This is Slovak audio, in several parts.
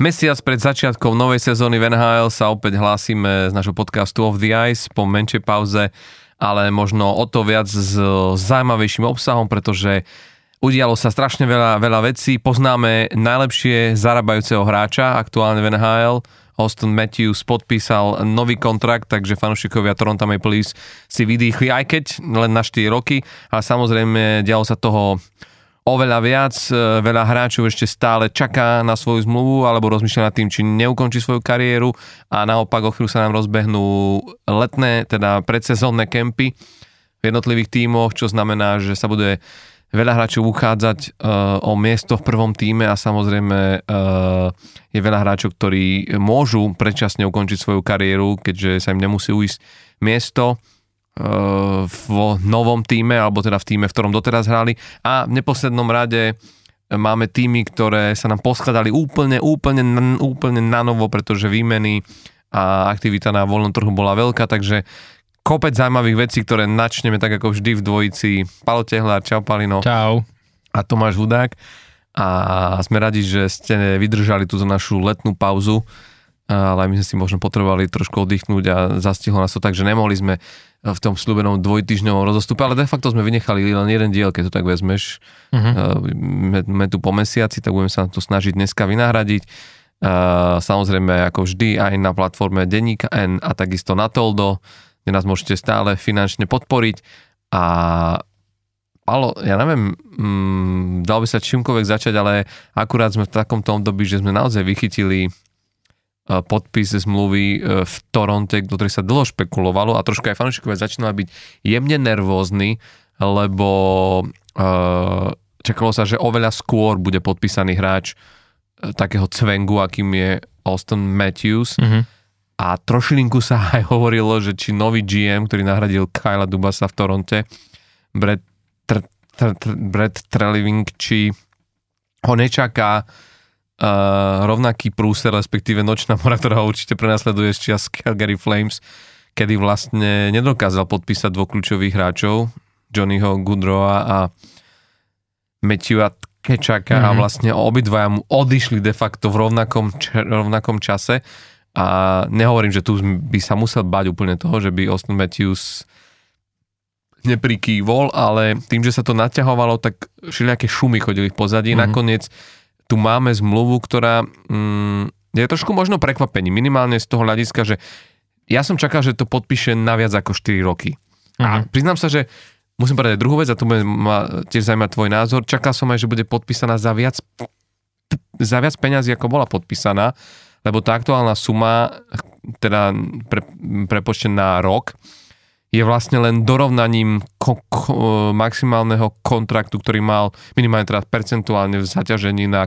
Mesiac pred začiatkom novej sezóny v NHL sa opäť hlásime z našho podcastu Off the Ice po menšej pauze, ale možno o to viac s zaujímavejším obsahom, pretože udialo sa strašne veľa, veľa vecí. Poznáme najlepšie zarábajúceho hráča aktuálne v NHL, Austin Matthews podpísal nový kontrakt, takže fanúšikovia Toronto Maple Leafs si vydýchli, aj keď len na 4 roky, ale samozrejme dialo sa toho oveľa viac, e, veľa hráčov ešte stále čaká na svoju zmluvu alebo rozmýšľa nad tým, či neukončí svoju kariéru a naopak o chvíľu sa nám rozbehnú letné, teda predsezónne kempy v jednotlivých tímoch, čo znamená, že sa bude veľa hráčov uchádzať uh, o miesto v prvom týme a samozrejme uh, je veľa hráčov, ktorí môžu predčasne ukončiť svoju kariéru, keďže sa im nemusí ujsť miesto uh, vo novom týme, alebo teda v týme, v ktorom doteraz hrali. A v neposlednom rade máme týmy, ktoré sa nám poskladali úplne, úplne, úplne na novo, pretože výmeny a aktivita na voľnom trhu bola veľká, takže kopec zaujímavých vecí, ktoré načneme tak ako vždy v dvojici. Palo Tehlár, čau Palino. Čau. A Tomáš Hudák. A sme radi, že ste vydržali túto našu letnú pauzu, ale my sme si možno potrebovali trošku oddychnúť a zastihlo nás to tak, že nemohli sme v tom slúbenom dvojtyžňovom rozostupe, ale de facto sme vynechali len jeden diel, keď to tak vezmeš. Uh-huh. Uh, tu po mesiaci, tak budeme sa to snažiť dneska vynahradiť. Uh, samozrejme, ako vždy, aj na platforme Deníka N a takisto na Toldo kde nás môžete stále finančne podporiť a Alo, ja neviem, mm, dal by sa čímkoľvek začať, ale akurát sme v takomto období, že sme naozaj vychytili podpis zmluvy e, v Toronte, ktorý sa dlho špekulovalo a trošku aj fanúšikovia začínali byť jemne nervózni, lebo uh, čakalo sa, že oveľa skôr bude podpísaný hráč uh, takého cvengu, akým je Austin Matthews. Mm-hmm a trošilinku sa aj hovorilo, že či nový GM, ktorý nahradil Kyla Dubasa v Toronte, Brad, tr, tr, tr, Brad Treliving, či ho nečaká uh, rovnaký prúser, respektíve nočná mora, ktorá ho určite prenasleduje z čias Calgary Flames, kedy vlastne nedokázal podpísať dvoch kľúčových hráčov, Johnnyho Goodrowa a Matthewa Kečaka mm-hmm. a mhm. vlastne obidvaja mu odišli de facto v rovnakom, rovnakom čase a nehovorím, že tu by sa musel bať úplne toho, že by Austin Matthews neprikývol, ale tým, že sa to naťahovalo, tak všelijaké šumy chodili v pozadí. Mm-hmm. Nakoniec tu máme zmluvu, ktorá mm, je trošku možno prekvapení, minimálne z toho hľadiska, že ja som čakal, že to podpíše na viac ako 4 roky. Mm-hmm. A mhm. priznám sa, že musím povedať druhú vec, a tu ma tiež zaujíma tvoj názor, čakal som aj, že bude podpísaná za viac, za viac peňazí, ako bola podpísaná lebo tá aktuálna suma, teda pre, prepočtená na rok, je vlastne len dorovnaním ko- ko- maximálneho kontraktu, ktorý mal minimálne teda percentuálne v zaťažení na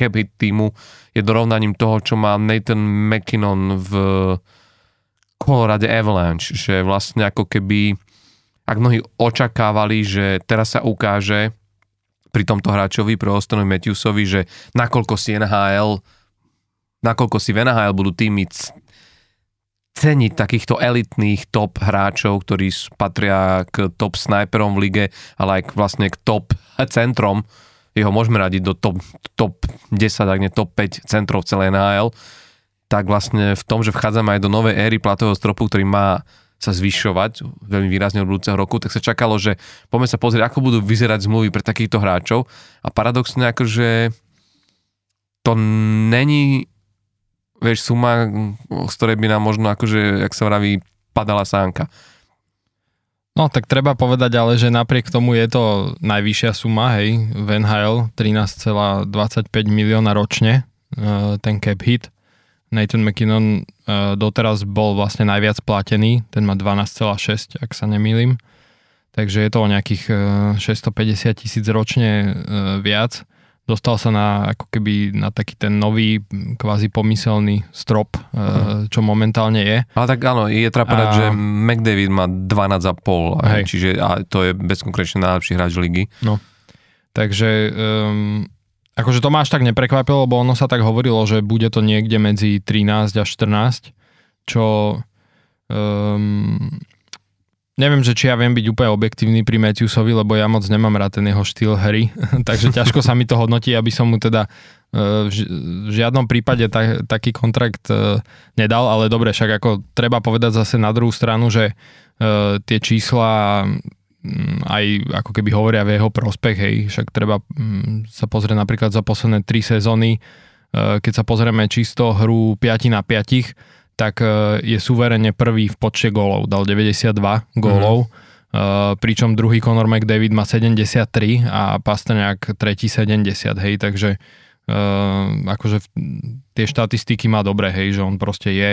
cap hit týmu, je dorovnaním toho, čo má Nathan McKinnon v Colorado Avalanche, že vlastne ako keby, ak mnohí očakávali, že teraz sa ukáže pri tomto hráčovi, pre Austonovi Matthewsovi, že nakoľko si NHL nakoľko si v NHL budú týmy ceniť takýchto elitných top hráčov, ktorí patria k top sniperom v lige, ale aj vlastne k top centrom, jeho môžeme radiť do top, top 10, ak nie top 5 centrov celej NHL, tak vlastne v tom, že vchádzame aj do novej éry platového stropu, ktorý má sa zvyšovať veľmi výrazne od budúceho roku, tak sa čakalo, že poďme sa pozrieť, ako budú vyzerať zmluvy pre takýchto hráčov a paradoxne akože to není vieš, suma, z ktorej by nám možno akože, jak sa vraví, padala sánka. No tak treba povedať ale, že napriek tomu je to najvyššia suma, hej, v NHL 13,25 milióna ročne, e, ten cap hit. Nathan McKinnon e, doteraz bol vlastne najviac platený, ten má 12,6, ak sa nemýlim. Takže je to o nejakých 650 e, tisíc ročne viac dostal sa na ako keby na taký ten nový kvázi pomyselný strop, uh-huh. čo momentálne je. Ale tak áno, je treba povedať, a... že McDavid má 12,5, Hej. čiže a to je bezkonkrečne najlepší hráč ligy. No, takže um, akože to ma až tak neprekvapilo, lebo ono sa tak hovorilo, že bude to niekde medzi 13 a 14, čo um, neviem, že či ja viem byť úplne objektívny pri Matthewsovi, lebo ja moc nemám rád ten jeho štýl hry, takže ťažko sa mi to hodnotí, aby som mu teda v žiadnom prípade tak, taký kontrakt nedal, ale dobre, však ako treba povedať zase na druhú stranu, že tie čísla Mm, aj ako keby hovoria v jeho prospech, hej, však treba mm, sa pozrieť napríklad za posledné tri sezóny, e, keď sa pozrieme čisto hru 5 na 5, tak e, je suverene prvý v počte gólov, dal 92 gólov, mm. pričom druhý Conor McDavid má 73 a Pastrňák tretí 70, hej, takže akože tie štatistiky má dobre, hej, že on proste je,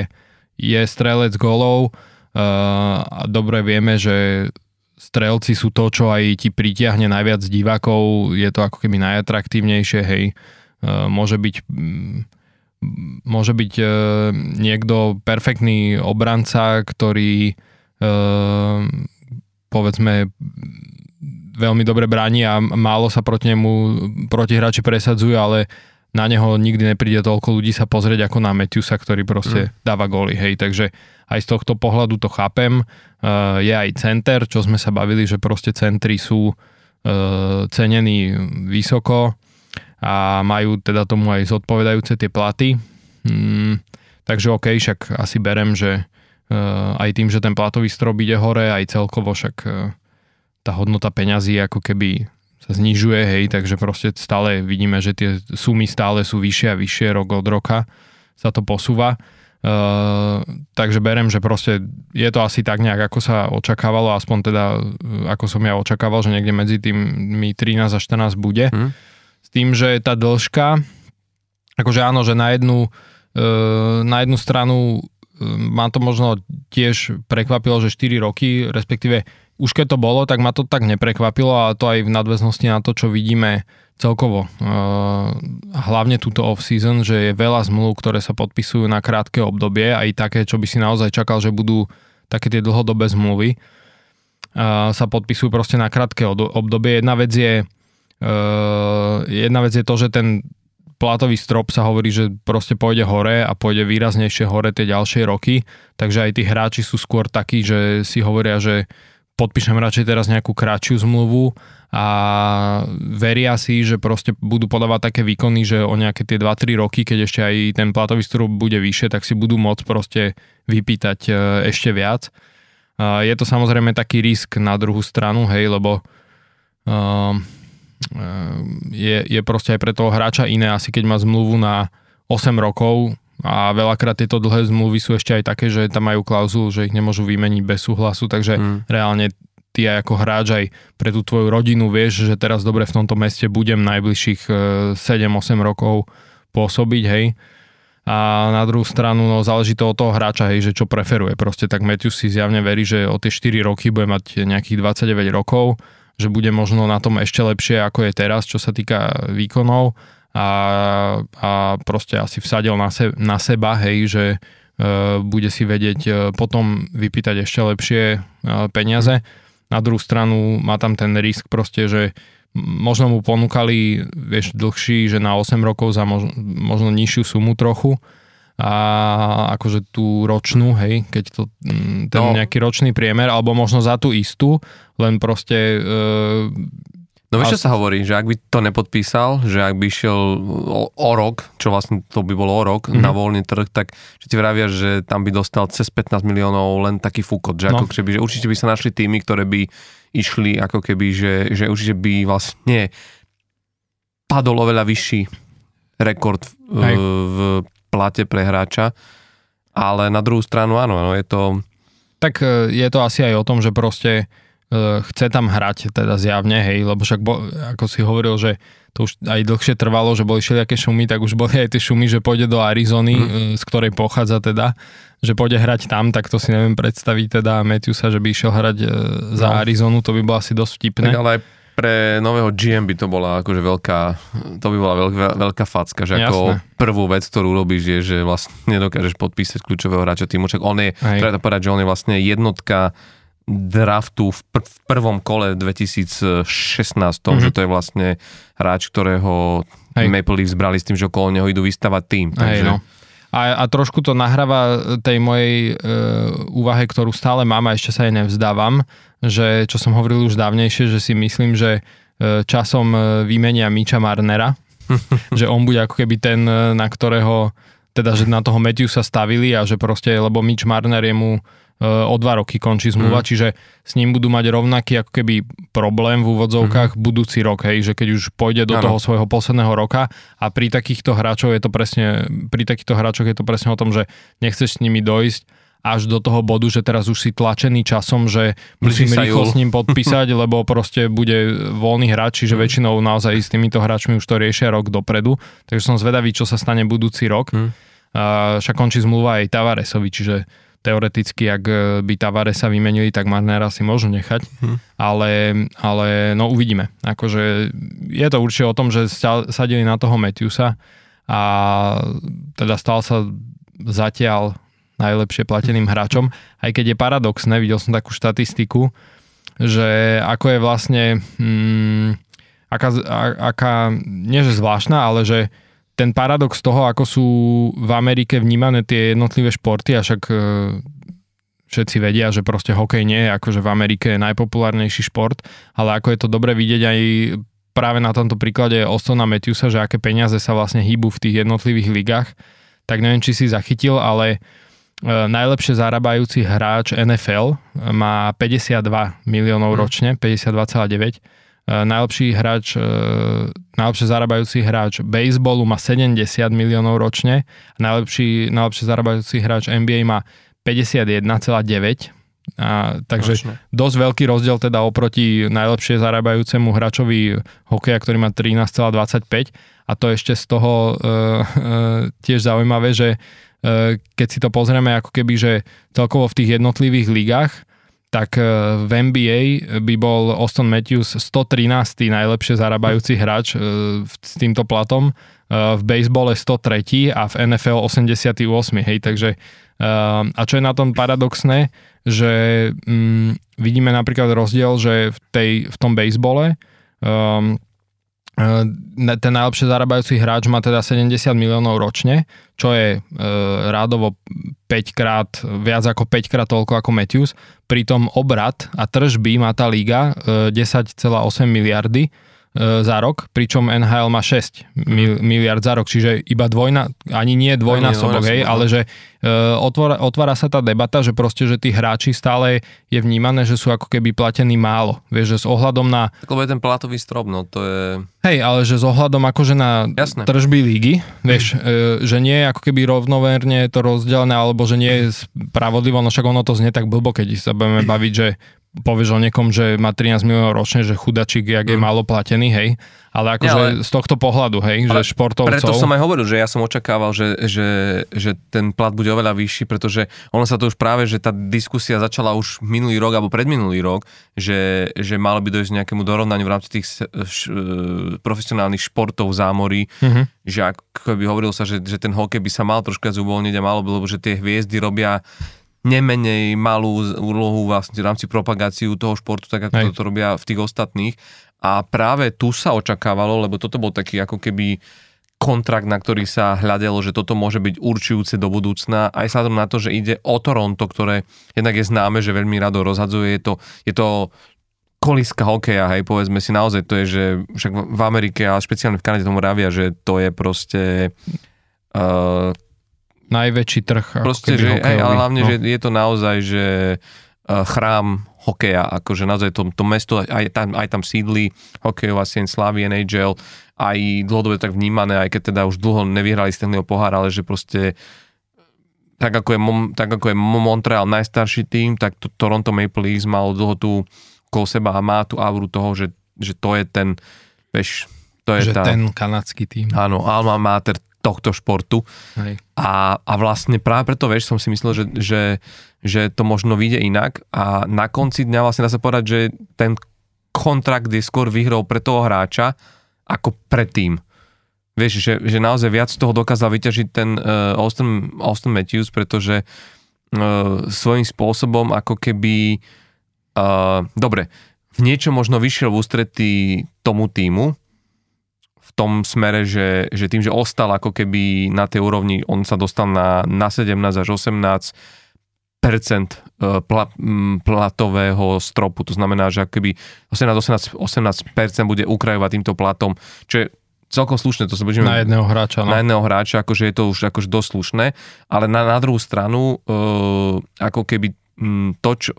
je strelec gólov a dobre vieme, že strelci sú to, čo aj ti pritiahne najviac divákov, je to ako keby najatraktívnejšie, hej. E, môže byť môže byť e, niekto perfektný obranca, ktorý e, povedzme veľmi dobre bráni a málo sa proti nemu protihráči presadzujú, ale na neho nikdy nepríde toľko ľudí sa pozrieť ako na Matthewsa, ktorý proste mm. dáva góly, hej, takže aj z tohto pohľadu to chápem. Uh, je aj center, čo sme sa bavili, že proste centri sú uh, cenení vysoko a majú teda tomu aj zodpovedajúce tie platy. Mm, takže OK, však asi berem, že uh, aj tým, že ten platový strop ide hore, aj celkovo však uh, tá hodnota peňazí ako keby sa znižuje, hej, takže proste stále vidíme, že tie sumy stále sú vyššie a vyššie rok od roka sa to posúva. Uh, takže berem, že proste je to asi tak nejak, ako sa očakávalo, aspoň teda, ako som ja očakával, že niekde medzi tými 13 a 14 bude. Hmm. S tým, že tá dĺžka, akože áno, že na jednu, uh, na jednu stranu ma to možno tiež prekvapilo, že 4 roky, respektíve už keď to bolo, tak ma to tak neprekvapilo a to aj v nadväznosti na to, čo vidíme celkovo. Hlavne túto off-season, že je veľa zmluv, ktoré sa podpisujú na krátke obdobie, aj také, čo by si naozaj čakal, že budú také tie dlhodobé zmluvy, sa podpisujú proste na krátke obdobie. Jedna vec je, jedna vec je to, že ten platový strop sa hovorí, že proste pôjde hore a pôjde výraznejšie hore tie ďalšie roky, takže aj tí hráči sú skôr takí, že si hovoria, že podpíšem radšej teraz nejakú kratšiu zmluvu a veria si, že proste budú podávať také výkony, že o nejaké tie 2-3 roky, keď ešte aj ten platový strop bude vyššie, tak si budú môcť proste vypýtať e, ešte viac. Je to samozrejme taký risk na druhú stranu, hej, lebo uh, je, je proste aj pre toho hráča iné, asi keď má zmluvu na 8 rokov a veľakrát tieto dlhé zmluvy sú ešte aj také, že tam majú klauzulu, že ich nemôžu vymeniť bez súhlasu, takže mm. reálne ty aj ako hráč aj pre tú tvoju rodinu vieš, že teraz dobre v tomto meste budem najbližších 7-8 e, rokov pôsobiť, hej. A na druhú stranu, no záleží to od toho hráča, hej, že čo preferuje. Proste tak Matthews si zjavne verí, že o tie 4 roky bude mať nejakých 29 rokov že bude možno na tom ešte lepšie ako je teraz, čo sa týka výkonov a, a proste asi vsadil na, se, na seba, hej, že e, bude si vedieť e, potom vypýtať ešte lepšie e, peniaze. Na druhú stranu má tam ten risk proste, že možno mu ponúkali, vieš, dlhší, že na 8 rokov za možno, možno nižšiu sumu trochu, a akože tú ročnú, hej, keď to, mm, ten no. nejaký ročný priemer, alebo možno za tú istú, len proste... Uh, No vieš, čo sa hovorí, že ak by to nepodpísal, že ak by išiel o, o rok, čo vlastne to by bolo o rok mm-hmm. na voľný trh, tak že ti vravia, že tam by dostal cez 15 miliónov len taký fúkot, že, no. ako keby, že určite by sa našli týmy, ktoré by išli ako keby, že, že určite by vlastne padol oveľa vyšší rekord v, v plate pre hráča, ale na druhú stranu áno, áno je to... Tak e, je to asi aj o tom, že proste e, chce tam hrať teda zjavne, hej, lebo však bo, ako si hovoril, že to už aj dlhšie trvalo, že boli všelijaké šumy, tak už boli aj tie šumy, že pôjde do Arizony, mm. z ktorej pochádza teda, že pôjde hrať tam, tak to si neviem predstaviť teda Matthewsa, že by išiel hrať za no. Arizonu, to by bolo asi dosť vtipné. Tak ale aj pre nového GM by to bola akože veľká, to by bola veľká, veľká facka, že ako Jasné. prvú vec, ktorú robíš, je, že vlastne nedokážeš podpísať kľúčového hráča týmu. Čak on je, Aj. treba povedať, že on je vlastne jednotka draftu v, pr- v prvom kole 2016, mm-hmm. že to je vlastne hráč, ktorého Hej. Maple Leafs brali s tým, že okolo neho idú vystavať tým. Takže... Hej, no. A A, trošku to nahráva tej mojej e, úvahe, ktorú stále mám a ešte sa jej nevzdávam, že čo som hovoril už dávnejšie, že si myslím, že e, časom e, vymenia Miča Marnera, že on bude ako keby ten, e, na ktorého, teda že na toho Matthew sa stavili a že proste, lebo Mitch Marner je mu o dva roky končí zmluva, mm. čiže s ním budú mať rovnaký ako keby problém v úvodzovkách mm. budúci rok, hej, že keď už pôjde do ano. toho svojho posledného roka a pri takýchto hráčov je to presne, pri takýchto hráčoch je to presne o tom, že nechceš s nimi dojsť až do toho bodu, že teraz už si tlačený časom, že musím rýchlo s ním podpísať, lebo proste bude voľný hráč, čiže mm. väčšinou naozaj s týmito hráčmi už to riešia rok dopredu, takže som zvedavý, čo sa stane budúci rok. Mm. Uh, však končí zmluva aj Tavaresovi, čiže teoreticky, ak e, by Tavaresa vymenili, tak Marnera si môžu nechať, hmm. ale, ale no uvidíme. Akože je to určite o tom, že sadili na toho Matthewsa a teda stal sa zatiaľ najlepšie plateným hráčom, aj keď je paradoxné, videl som takú štatistiku, že ako je vlastne hmm, aká, aká, nie že zvláštna, ale že ten paradox toho, ako sú v Amerike vnímané tie jednotlivé športy, a však e, všetci vedia, že proste hokej nie je akože v Amerike je najpopulárnejší šport, ale ako je to dobre vidieť aj práve na tomto príklade Ostona Matthewsa, že aké peniaze sa vlastne hýbu v tých jednotlivých ligách, tak neviem, či si zachytil, ale e, najlepšie zarábajúci hráč NFL má 52 miliónov mm. ročne, 52,9 Eh, najlepší hráč, eh, najlepšie zarábajúci hráč baseballu má 70 miliónov ročne, najlepší, najlepšie zarábajúci hráč NBA má 51,9 a, takže Ročne. dosť veľký rozdiel teda oproti najlepšie zarábajúcemu hráčovi hokeja, ktorý má 13,25 a to ešte z toho e, e, tiež zaujímavé, že e, keď si to pozrieme ako keby, že celkovo v tých jednotlivých ligách, tak e, v NBA by bol Austin Matthews 113. najlepšie zarábajúci hráč e, s týmto platom, e, v basebole 103. a v NFL 88. Hej, takže a čo je na tom paradoxné, že mm, vidíme napríklad rozdiel, že v, tej, v tom basebole um, ten najlepšie zarábajúci hráč má teda 70 miliónov ročne, čo je e, rádovo 5 krát, viac ako 5 krát toľko ako Matthews. Pritom obrad a tržby má tá liga e, 10,8 miliardy za rok, pričom NHL má 6 mil, miliard za rok, čiže iba dvojna, ani nie dvojnásobok, hej, ale že uh, otvára, otvára sa tá debata, že proste, že tí hráči stále je vnímané, že sú ako keby platení málo. Vieš, že s ohľadom na... Tak lebo je ten platový strop, no to je... Hej, ale že s ohľadom akože na Jasné. tržby lígy, vieš, mm. že nie je ako keby rovnoverne to rozdelené, alebo že nie je spravodlivo, no však ono to znie tak blbo, keď sa budeme baviť, že povieš o niekom, že má 13 miliónov ročne, že chudačík, jak je mm. málo platený, hej. Ale akože ja, ale... z tohto pohľadu, hej, ale že športovcov... Preto som aj hovoril, že ja som očakával, že, že, že ten plat bude oveľa vyšší, pretože ono sa to už práve, že tá diskusia začala už minulý rok alebo predminulý rok, že, že malo by dojsť nejakému dorovnaniu v rámci tých š, profesionálnych športov zámorí, mm-hmm. že ako by hovorilo sa, že, že ten hokej by sa mal trošku viac uvoľniť a malo by, lebo že tie hviezdy robia nemenej malú úlohu vlastne v rámci propagáciu toho športu, tak ako to, to robia v tých ostatných. A práve tu sa očakávalo, lebo toto bol taký ako keby kontrakt, na ktorý sa hľadelo, že toto môže byť určujúce do budúcna, aj sa na to, že ide o Toronto, ktoré jednak je známe, že veľmi rado rozhadzuje, je to, je to koliska hokeja, hej, povedzme si naozaj, to je, že však v Amerike a špeciálne v Kanade tomu rávia, že to je proste uh, najväčší trh. Proste, že, hej, ale hlavne, no. že je to naozaj, že uh, chrám hokeja, akože naozaj to, to mesto, aj tam, aj tam sídli hokejová sieň Slavy, NHL, aj dlhodobo tak vnímané, aj keď teda už dlho nevyhrali Stanleyho pohár, ale že proste tak ako je, tak ako je Montreal najstarší tým, tak to, Toronto Maple Leafs mal dlho tú kol seba a má tú auru toho, že, že to je ten, vieš, to je že tá, ten kanadský tým. Áno, alma mater tohto športu. Hej. A, a vlastne práve preto, vieš, som si myslel, že, že, že to možno vyjde inak a na konci dňa vlastne dá sa povedať, že ten kontrakt je skôr výhrou pre toho hráča ako pre tým. Vieš, že, že naozaj viac z toho dokázal vyťažiť ten uh, Austin, Austin Matthews, pretože uh, svojím spôsobom ako keby uh, dobre, v niečo možno vyšiel v ústretí tomu týmu, tom smere, že, že tým, že ostal ako keby na tej úrovni, on sa dostal na, na 17 až 18 percent e, pla, platového stropu. To znamená, že keby 18, 18, 18% bude ukrajovať týmto platom, čo je celkom slušné, to sa budeme... Na jedného hráča, no. Na jedného hráča, akože je to už akože dosť slušné, ale na, na druhú stranu, e, ako keby to, čo,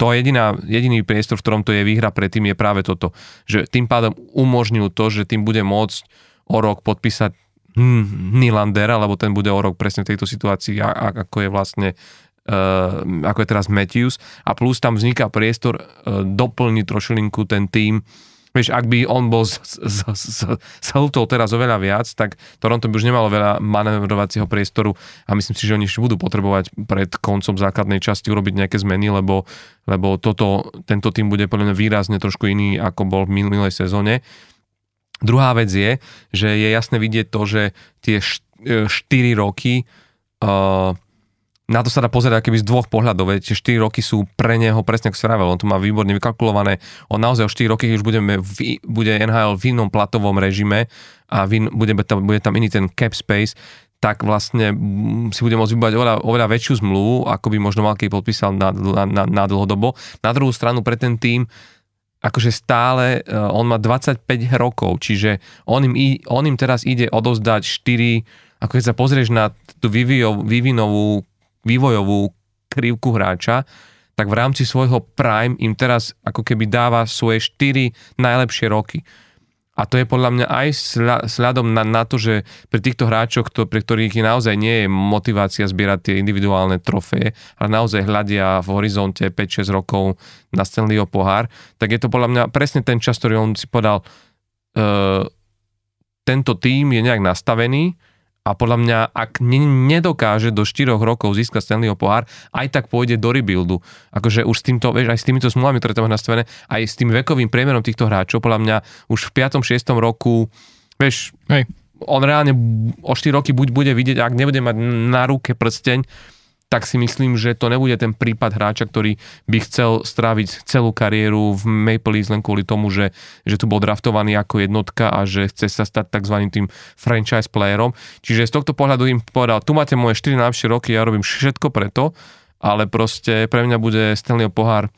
to jediná, jediný priestor, v ktorom to je výhra predtým je práve toto, že tým pádom umožnil to, že tým bude môcť o rok podpísať hm, Nylandera, lebo ten bude o rok presne v tejto situácii, ako je vlastne uh, ako je teraz Matthews. A plus tam vzniká priestor uh, doplniť trošilinku ten tým Vieš, ak by on bol s, s, s, s teraz oveľa viac, tak Toronto by už nemalo veľa manevrovacieho priestoru a myslím si, že oni ešte budú potrebovať pred koncom základnej časti urobiť nejaké zmeny, lebo, lebo toto, tento tým bude podľa mňa výrazne trošku iný, ako bol v minulej sezóne. Druhá vec je, že je jasné vidieť to, že tie 4 roky uh, na to sa dá pozerať keby z dvoch pohľadov, tie 4 roky sú pre neho presne ako vravel, on to má výborne vykalkulované, on naozaj o 4 roky, už budeme v, bude NHL v inom platovom režime a v, bude, tam, bude tam iný ten cap space, tak vlastne si bude môcť vybať oveľa, oveľa väčšiu zmluvu, ako by možno mal, keď podpísal na, na, na, na dlhodobo. Na druhú stranu pre ten tým, akože stále, e, on má 25 rokov, čiže on im, on im teraz ide odozdať 4, ako keď sa pozrieš na tú vývinovú vývojovú krivku hráča, tak v rámci svojho prime im teraz ako keby dáva svoje 4 najlepšie roky. A to je podľa mňa aj sľadom na, na to, že pri týchto hráčoch, to, pri ktorých je naozaj nie je motivácia zbierať tie individuálne trofeje, ale naozaj hľadia v horizonte 5-6 rokov na Stanleyho pohár, tak je to podľa mňa presne ten čas, ktorý on si podal, uh, tento tým je nejak nastavený, a podľa mňa, ak nedokáže do 4 rokov získať Stanleyho pohár, aj tak pôjde do rebuildu. Akože už s týmto, vieš, aj s týmito smluvami, ktoré tam nastavené, aj s tým vekovým priemerom týchto hráčov, podľa mňa už v 5. 6. roku, vieš, Hej. on reálne o 4 roky buď bude vidieť, ak nebude mať na ruke prsteň, tak si myslím, že to nebude ten prípad hráča, ktorý by chcel stráviť celú kariéru v Maple Leafs len kvôli tomu, že, že tu bol draftovaný ako jednotka a že chce sa stať tzv. tým franchise playerom. Čiže z tohto pohľadu im povedal, tu máte moje 4 najlepšie roky, ja robím všetko preto, ale proste pre mňa bude Stanleyho pohár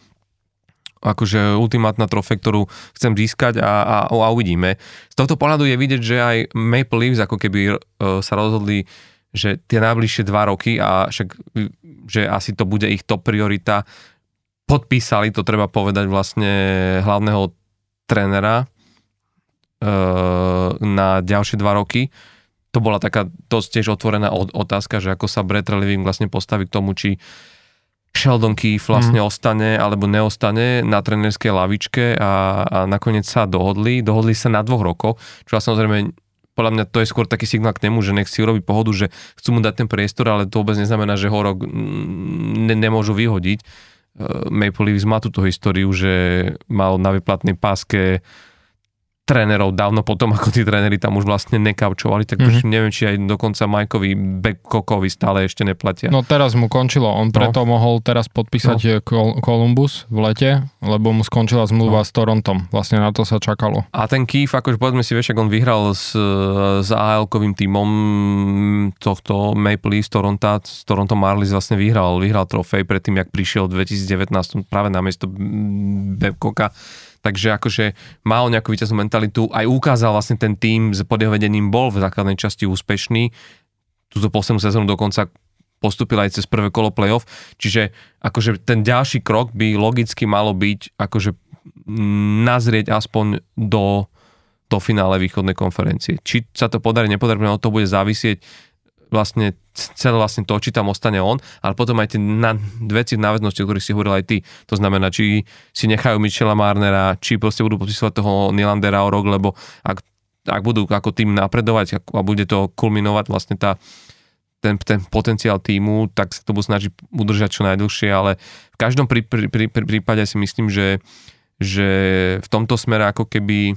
akože ultimátna trofej, ktorú chcem získať a, a, a uvidíme. Z tohto pohľadu je vidieť, že aj Maple Leafs ako keby uh, sa rozhodli že tie najbližšie dva roky a však, že asi to bude ich top priorita, podpísali, to treba povedať vlastne hlavného trénera e, na ďalšie dva roky. To bola taká dosť tiež otvorená otázka, že ako sa Brett Living vlastne postaví k tomu, či Sheldon Keefe vlastne mm. ostane alebo neostane na trenerskej lavičke a, a nakoniec sa dohodli. Dohodli sa na dvoch rokoch, čo samozrejme podľa mňa to je skôr taký signál k nemu, že nech si urobí pohodu, že chcú mu dať ten priestor, ale to vôbec neznamená, že ho rok ne, nemôžu vyhodiť. Uh, Maple Leafs má túto históriu, že mal na vyplatnej páske trénerov dávno potom, ako tí tréneri tam už vlastne nekaučovali, tak mm-hmm. neviem, či aj dokonca Majkovi Bekokovi stále ešte neplatia. No teraz mu končilo, on no. preto mohol teraz podpísať no. Columbus v lete, lebo mu skončila zmluva no. s Torontom, vlastne na to sa čakalo. A ten Keith, akože povedzme si, vieš, on vyhral s, s AL-kovým týmom tohto Maple Leafs Toronto, s Toronto Marlies vlastne vyhral, vyhral trofej predtým, jak prišiel v 2019 práve na miesto Babcocka takže akože mal nejakú víťaznú mentalitu, aj ukázal vlastne ten tým s pod jeho vedením bol v základnej časti úspešný, túto poslednú sezónu dokonca postupil aj cez prvé kolo playoff, čiže akože ten ďalší krok by logicky malo byť akože nazrieť aspoň do, do finále východnej konferencie. Či sa to podarí, nepodarí, no to bude závisieť vlastne celé vlastne to, či tam ostane on, ale potom aj tie na, veci v náväznosti, o ktorých si hovoril aj ty. To znamená, či si nechajú Michela Marnera, či proste budú podpisovať toho Nilandera o rok, lebo ak, ak budú ako tým napredovať a bude to kulminovať vlastne tá, ten, ten potenciál týmu, tak sa to budú snažiť udržať čo najdlhšie, ale v každom prí, prí, prí, prípade si myslím, že, že v tomto smere ako keby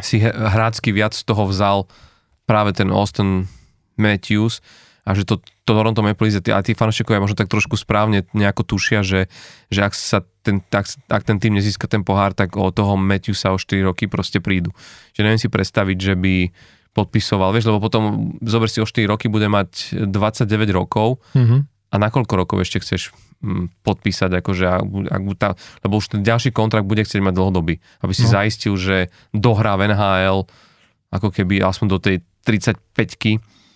si hrácky viac z toho vzal práve ten Austin Matthews a že to, to Toronto Maple Leafs a tí fanúšikovia možno tak trošku správne nejako tušia, že, že ak, sa ten, ak, ak ten tým nezíska ten pohár, tak o toho Matthewsa o 4 roky proste prídu. Že neviem si predstaviť, že by podpisoval, vieš, lebo potom zober si o 4 roky bude mať 29 rokov mm-hmm. a na koľko rokov ešte chceš mm, podpísať, akože, ak, ak tá, lebo už ten ďalší kontrakt bude chcieť mať dlhodobý, aby si no. zaistil, že dohrá v NHL ako keby aspoň do tej 35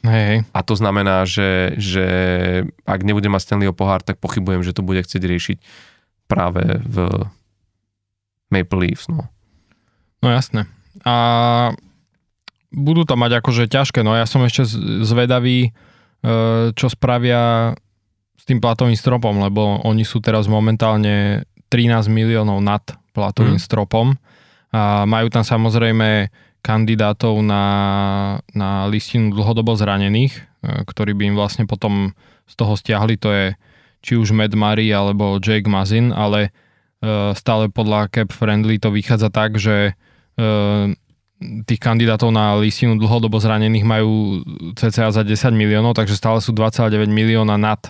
Hej, hej. A to znamená, že, že ak nebude mať Stanleyho pohár, tak pochybujem, že to bude chcieť riešiť práve v Maple Leafs. No, no jasné. A budú to mať akože ťažké, no ja som ešte zvedavý, e, čo spravia s tým platovým stropom, lebo oni sú teraz momentálne 13 miliónov nad platovým mm. stropom a majú tam samozrejme kandidátov na, na listinu dlhodobo zranených, e, ktorí by im vlastne potom z toho stiahli, to je či už Matt Murray alebo Jake Mazin, ale e, stále podľa Cap Friendly to vychádza tak, že e, tých kandidátov na listinu dlhodobo zranených majú cca za 10 miliónov, takže stále sú 2,9 milióna nad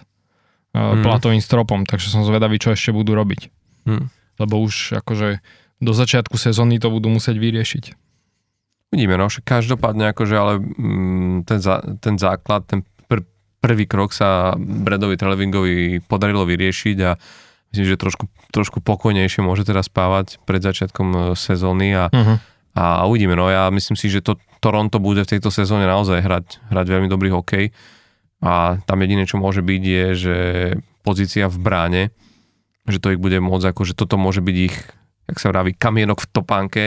mm. platovým stropom, takže som zvedavý, čo ešte budú robiť. Mm. Lebo už akože do začiatku sezóny to budú musieť vyriešiť. Uvidíme, no, každopádne akože, ale mm, ten, za, ten základ, ten pr- prvý krok sa Bredovi Trelevingovi podarilo vyriešiť a myslím, že trošku, trošku pokojnejšie môže teraz spávať pred začiatkom e, sezóny a, uh-huh. a uvidíme, no ja myslím si, že to Toronto bude v tejto sezóne naozaj hrať, hrať veľmi dobrý hokej a tam jediné, čo môže byť je, že pozícia v bráne, že to ich bude môcť, ako, že toto môže byť ich, jak sa vraví, kamienok v topánke,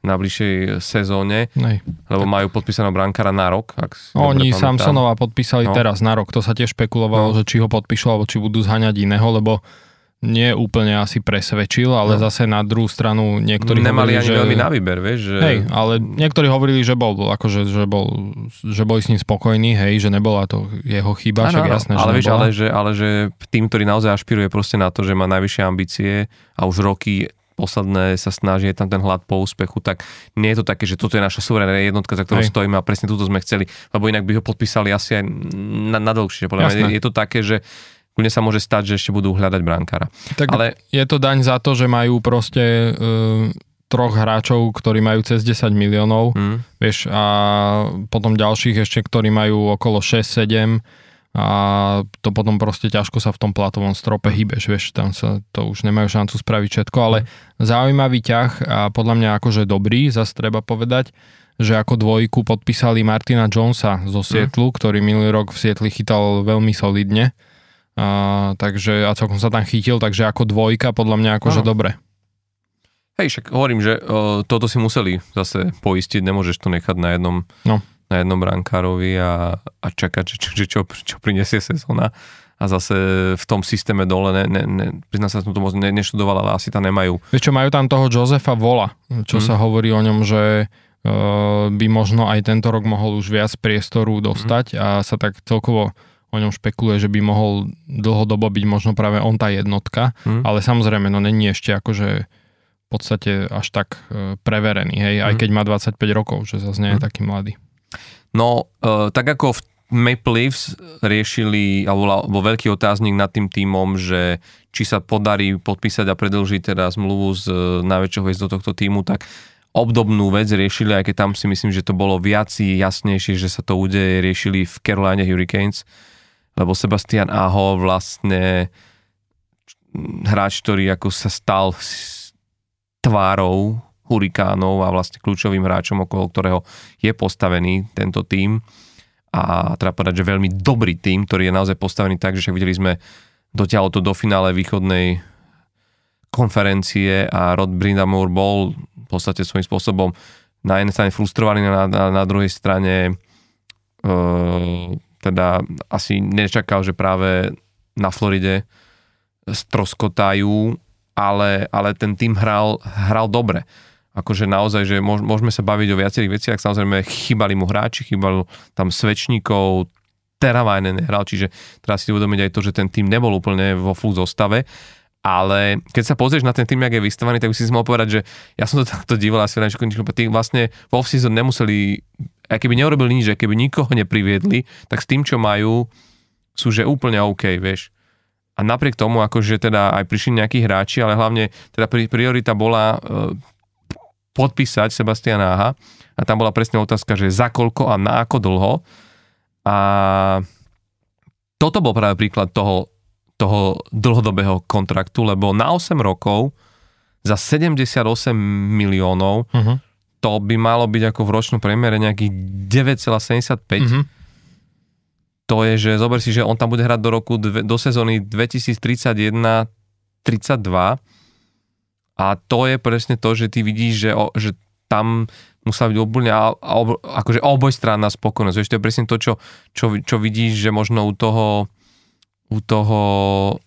na bližšej sezóne, Nej. lebo majú podpísaného brankára na rok. Ak Oni Samsonova podpísali no. teraz na rok, to sa tiež špekulovalo, no. že či ho podpíšu, alebo či budú zhaňať iného, lebo nie úplne asi presvedčil, ale no. zase na druhú stranu niektorí Nemali hovorili, ani že... veľmi na výber, vieš. Že... Hej, ale niektorí hovorili, že bol, akože, že bol, že boli s ním spokojní, hej, že nebola to jeho chyba, ano, však jasné, ale že vieš, ale že, ale že tým, ktorý naozaj ašpiruje proste na to, že má najvyššie ambície a už roky posledné sa snaží, je tam ten hlad po úspechu, tak nie je to také, že toto je naša suverénna jednotka, za ktorou Hej. stojíme a presne túto sme chceli, lebo inak by ho podpísali asi aj na, na dlhšie. Podľa mňa je to také, že kľudne sa môže stať, že ešte budú hľadať brankára. Tak Ale... je to daň za to, že majú proste uh, troch hráčov, ktorí majú cez 10 miliónov, mm. vieš, a potom ďalších ešte, ktorí majú okolo 6-7 a to potom proste ťažko sa v tom platovom strope hýbeš, vieš, tam sa to už nemajú šancu spraviť všetko, ale zaujímavý ťah a podľa mňa akože dobrý, zase treba povedať, že ako dvojku podpísali Martina Jonesa zo Sietlu, mm. ktorý minulý rok v Sietli chytal veľmi solidne, a, takže a celkom sa tam chytil, takže ako dvojka podľa mňa akože no. dobre. Hej, však hovorím, že o, toto si museli zase poistiť, nemôžeš to nechať na jednom no na jednom brankárovi a, a čakať, že, čo, čo, čo prinesie sezóna a zase v tom systéme dole, ne, ne, ne, prizná sa, som to moc ne, neštudoval, ale asi tam nemajú. Vieš čo, majú tam toho Josefa Vola, čo mm. sa hovorí o ňom, že uh, by možno aj tento rok mohol už viac priestoru dostať mm. a sa tak celkovo o ňom špekuluje, že by mohol dlhodobo byť možno práve on tá jednotka, mm. ale samozrejme, no není ešte akože v podstate až tak uh, preverený, hej, mm. aj keď má 25 rokov, že zase nie je mm. taký mladý. No, uh, tak ako v Maple Leafs riešili, alebo bol veľký otáznik nad tým týmom, že či sa podarí podpísať a predlžiť teda zmluvu z uh, najväčšieho do tohto týmu, tak obdobnú vec riešili, aj keď tam si myslím, že to bolo viac jasnejšie, že sa to udeje, riešili v Carolina Hurricanes, lebo Sebastian Aho vlastne hráč, ktorý ako sa stal tvárou hurikánov a vlastne kľúčovým hráčom, okolo ktorého je postavený tento tím. A treba povedať, že veľmi dobrý tím, ktorý je naozaj postavený tak, že však videli sme dotiahlo to do finále východnej konferencie a Rod Brindamore bol v podstate svojím spôsobom na jednej strane frustrovaný, na, na, na druhej strane e, teda asi nečakal, že práve na Floride stroskotajú, ale, ale ten tým hral, hral dobre akože naozaj, že môžeme sa baviť o viacerých veciach, samozrejme chýbali mu hráči, chýbal tam Svečníkov, Teravajnen hral, čiže teraz si uvedomiť aj to, že ten tým nebol úplne vo full zostave, ale keď sa pozrieš na ten tým, jak je vystavaný, tak by si si mohol povedať, že ja som to takto díval asi že tí vlastne v off-season nemuseli A keby neurobili nič, že keby nikoho nepriviedli, tak s tým, čo majú, sú že úplne OK, vieš. A napriek tomu, akože teda aj prišli nejakí hráči, ale hlavne teda priorita bola e, podpísať Sebastiana Aha a tam bola presne otázka, že za koľko a na ako dlho. A toto bol práve príklad toho, toho dlhodobého kontraktu, lebo na 8 rokov za 78 miliónov uh-huh to by malo byť ako v ročnom priemere nejakých 9,75. Mm-hmm. To je, že zober si, že on tam bude hrať do roku, do sezóny 2031 32 a to je presne to, že ty vidíš, že, že tam musela byť úplne akože obojstranná spokojnosť. Vieš, to je presne to, čo, čo, čo vidíš, že možno u toho u toho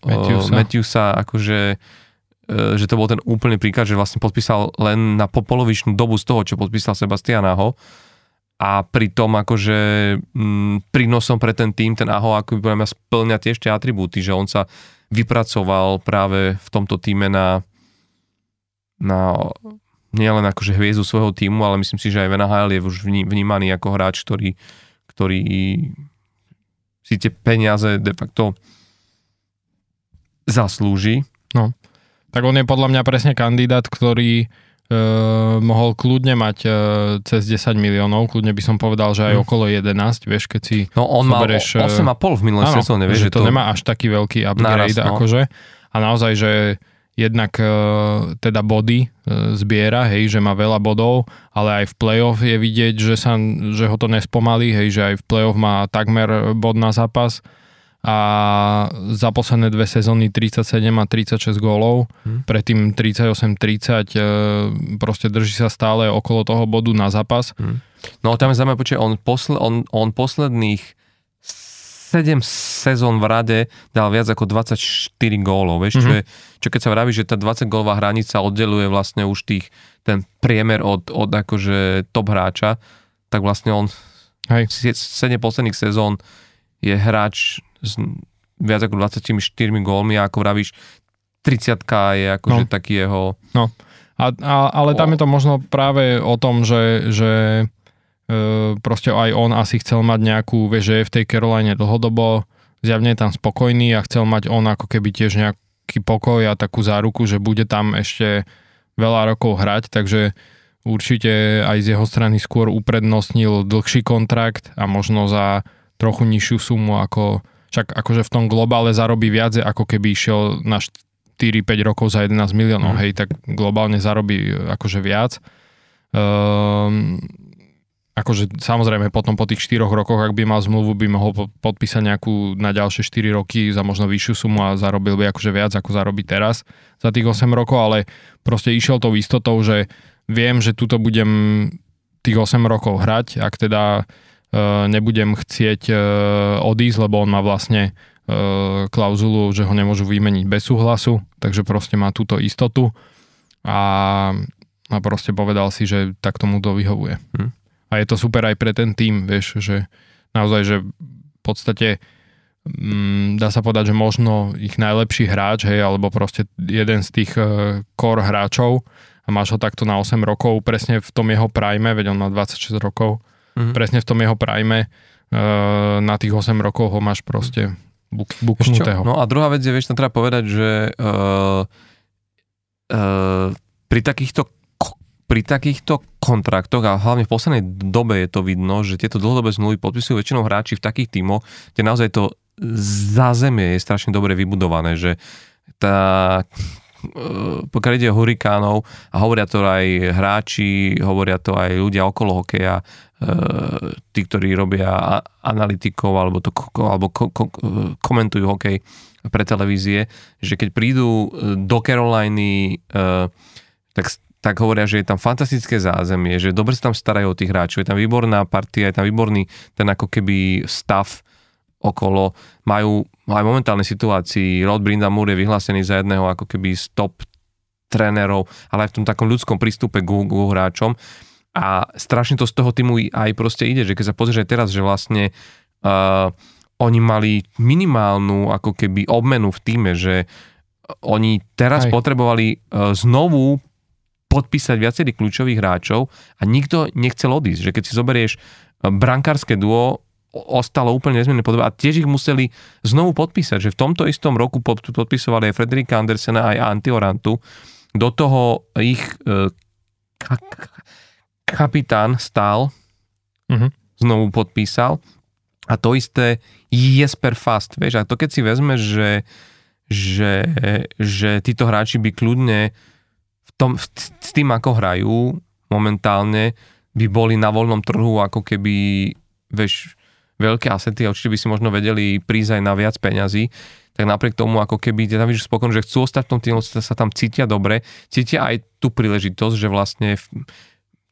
Matthewsa, uh, Matthewsa akože E, že to bol ten úplný príklad, že vlastne podpísal len na polovičnú dobu z toho, čo podpísal Sebastian Aho a pritom akože m, mm, prínosom pre ten tým, ten Aho ako by splňa tiež tie atribúty, že on sa vypracoval práve v tomto týme na, na nielen akože hviezdu svojho týmu, ale myslím si, že aj Venahael je už vnímaný ako hráč, ktorý, ktorý si tie peniaze de facto zaslúži. No. Tak on je podľa mňa presne kandidát, ktorý e, mohol kľudne mať e, cez 10 miliónov, kľudne by som povedal, že aj mm. okolo 11, vieš, keď si No on zoberieš, mal 8,5 v minulej sezóne, vieš, že to, to nemá až taký veľký upgrade, naraz, no. akože. A naozaj, že jednak e, teda body e, zbiera, hej, že má veľa bodov, ale aj v playoff je vidieť, že, sa, že ho to nespomalí, hej, že aj v playoff má takmer bod na zápas a za posledné dve sezóny 37 a 36 gólov, hmm. predtým 38-30, e, proste drží sa stále okolo toho bodu na zápas. Hmm. No tam je zaujímavé, on, posle, on, on posledných 7 sezón v rade dal viac ako 24 gólov, vieš, mm-hmm. čo, mhm. je, čo keď sa vraví, že tá 20 gólová hranica oddeluje vlastne už tých, ten priemer od, od akože top hráča, tak vlastne on Hej. 7 posledných sezón je hráč s viac ako 24 gólmi a ako vravíš, 30 je akože no. taký jeho... No, a, a, ale tam je to možno práve o tom, že, že proste aj on asi chcel mať nejakú, vieš, že je v tej Caroline dlhodobo, zjavne je tam spokojný a chcel mať on ako keby tiež nejaký pokoj a takú záruku, že bude tam ešte veľa rokov hrať, takže určite aj z jeho strany skôr uprednostnil dlhší kontrakt a možno za trochu nižšiu sumu ako však akože v tom globále zarobí viac, ako keby išiel na 4-5 rokov za 11 miliónov, mm. hej, tak globálne zarobí akože viac. Um, akože samozrejme potom po tých 4 rokoch, ak by mal zmluvu, by mohol podpísať nejakú na ďalšie 4 roky za možno vyššiu sumu a zarobil by akože viac, ako zarobí teraz za tých 8 rokov, ale proste išiel tou istotou, že viem, že tuto budem tých 8 rokov hrať, ak teda E, nebudem chcieť e, odísť, lebo on má vlastne e, klauzulu, že ho nemôžu vymeniť bez súhlasu, takže proste má túto istotu a, a proste povedal si, že tak tomu to vyhovuje. Hm. A je to super aj pre ten tým, vieš, že naozaj, že v podstate mm, dá sa povedať, že možno ich najlepší hráč, hej, alebo proste jeden z tých core hráčov a máš ho takto na 8 rokov, presne v tom jeho prime, veď on má 26 rokov, mm-hmm. presne v tom jeho prajme, uh, na tých 8 rokov ho máš proste buk, buknutého. No a druhá vec je, vieš, tam treba povedať, že uh, uh, pri takýchto pri takýchto kontraktoch a hlavne v poslednej dobe je to vidno, že tieto dlhodobé zmluvy podpisujú väčšinou hráči v takých tímoch, kde naozaj to zázemie je strašne dobre vybudované, že tá pokiaľ ide o hurikánov a hovoria to aj hráči, hovoria to aj ľudia okolo hokeja, tí, ktorí robia analytikov alebo, to, alebo ko, ko, komentujú hokej pre televízie, že keď prídu e, do Caroliny, e, tak, tak hovoria, že je tam fantastické zázemie, že dobre sa tam starajú o tých hráčov, je tam výborná partia, je tam výborný ten ako keby stav okolo. Majú aj v momentálnej situácii Rod Brindamur je vyhlásený za jedného ako keby stop trénerov, ale aj v tom takom ľudskom prístupe k, k hráčom a strašne to z toho týmu aj proste ide, že keď sa pozrieš aj teraz, že vlastne uh, oni mali minimálnu ako keby obmenu v týme, že oni teraz aj. potrebovali uh, znovu podpísať viacerých kľúčových hráčov a nikto nechcel odísť. Že keď si zoberieš brankárske duo ostalo úplne nezmenené podobe a tiež ich museli znovu podpísať, že v tomto istom roku podpisovali aj Frederika Andersena aj Antiorantu. Do toho ich e, kapitán stál, uh-huh. znovu podpísal a to isté Jesper Fast, vieš, a to keď si vezme, že, že, že títo hráči by kľudne tom, s tým, ako hrajú momentálne, by boli na voľnom trhu ako keby, vieš, veľké asety a určite by si možno vedeli prísť aj na viac peňazí, tak napriek tomu, ako keby teda vidíš spokojno, že chcú ostať v tom týmu, sa tam cítia dobre, cítia aj tú príležitosť, že vlastne v,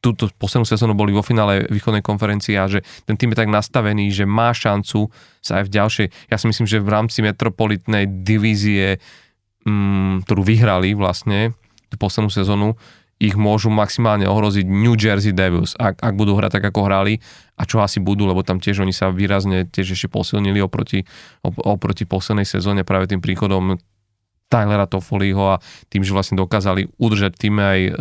túto poslednú sezónu boli vo finále východnej konferencie a že ten tým je tak nastavený, že má šancu sa aj v ďalšej, ja si myslím, že v rámci metropolitnej divízie, mm, ktorú vyhrali vlastne, tú poslednú sezónu, ich môžu maximálne ohroziť New Jersey Devils, ak, ak budú hrať tak, ako hrali a čo asi budú, lebo tam tiež oni sa výrazne tiež ešte posilnili oproti, oproti poslednej sezóne práve tým príchodom Tylera Toffoliho a tým, že vlastne dokázali udržať tým aj e,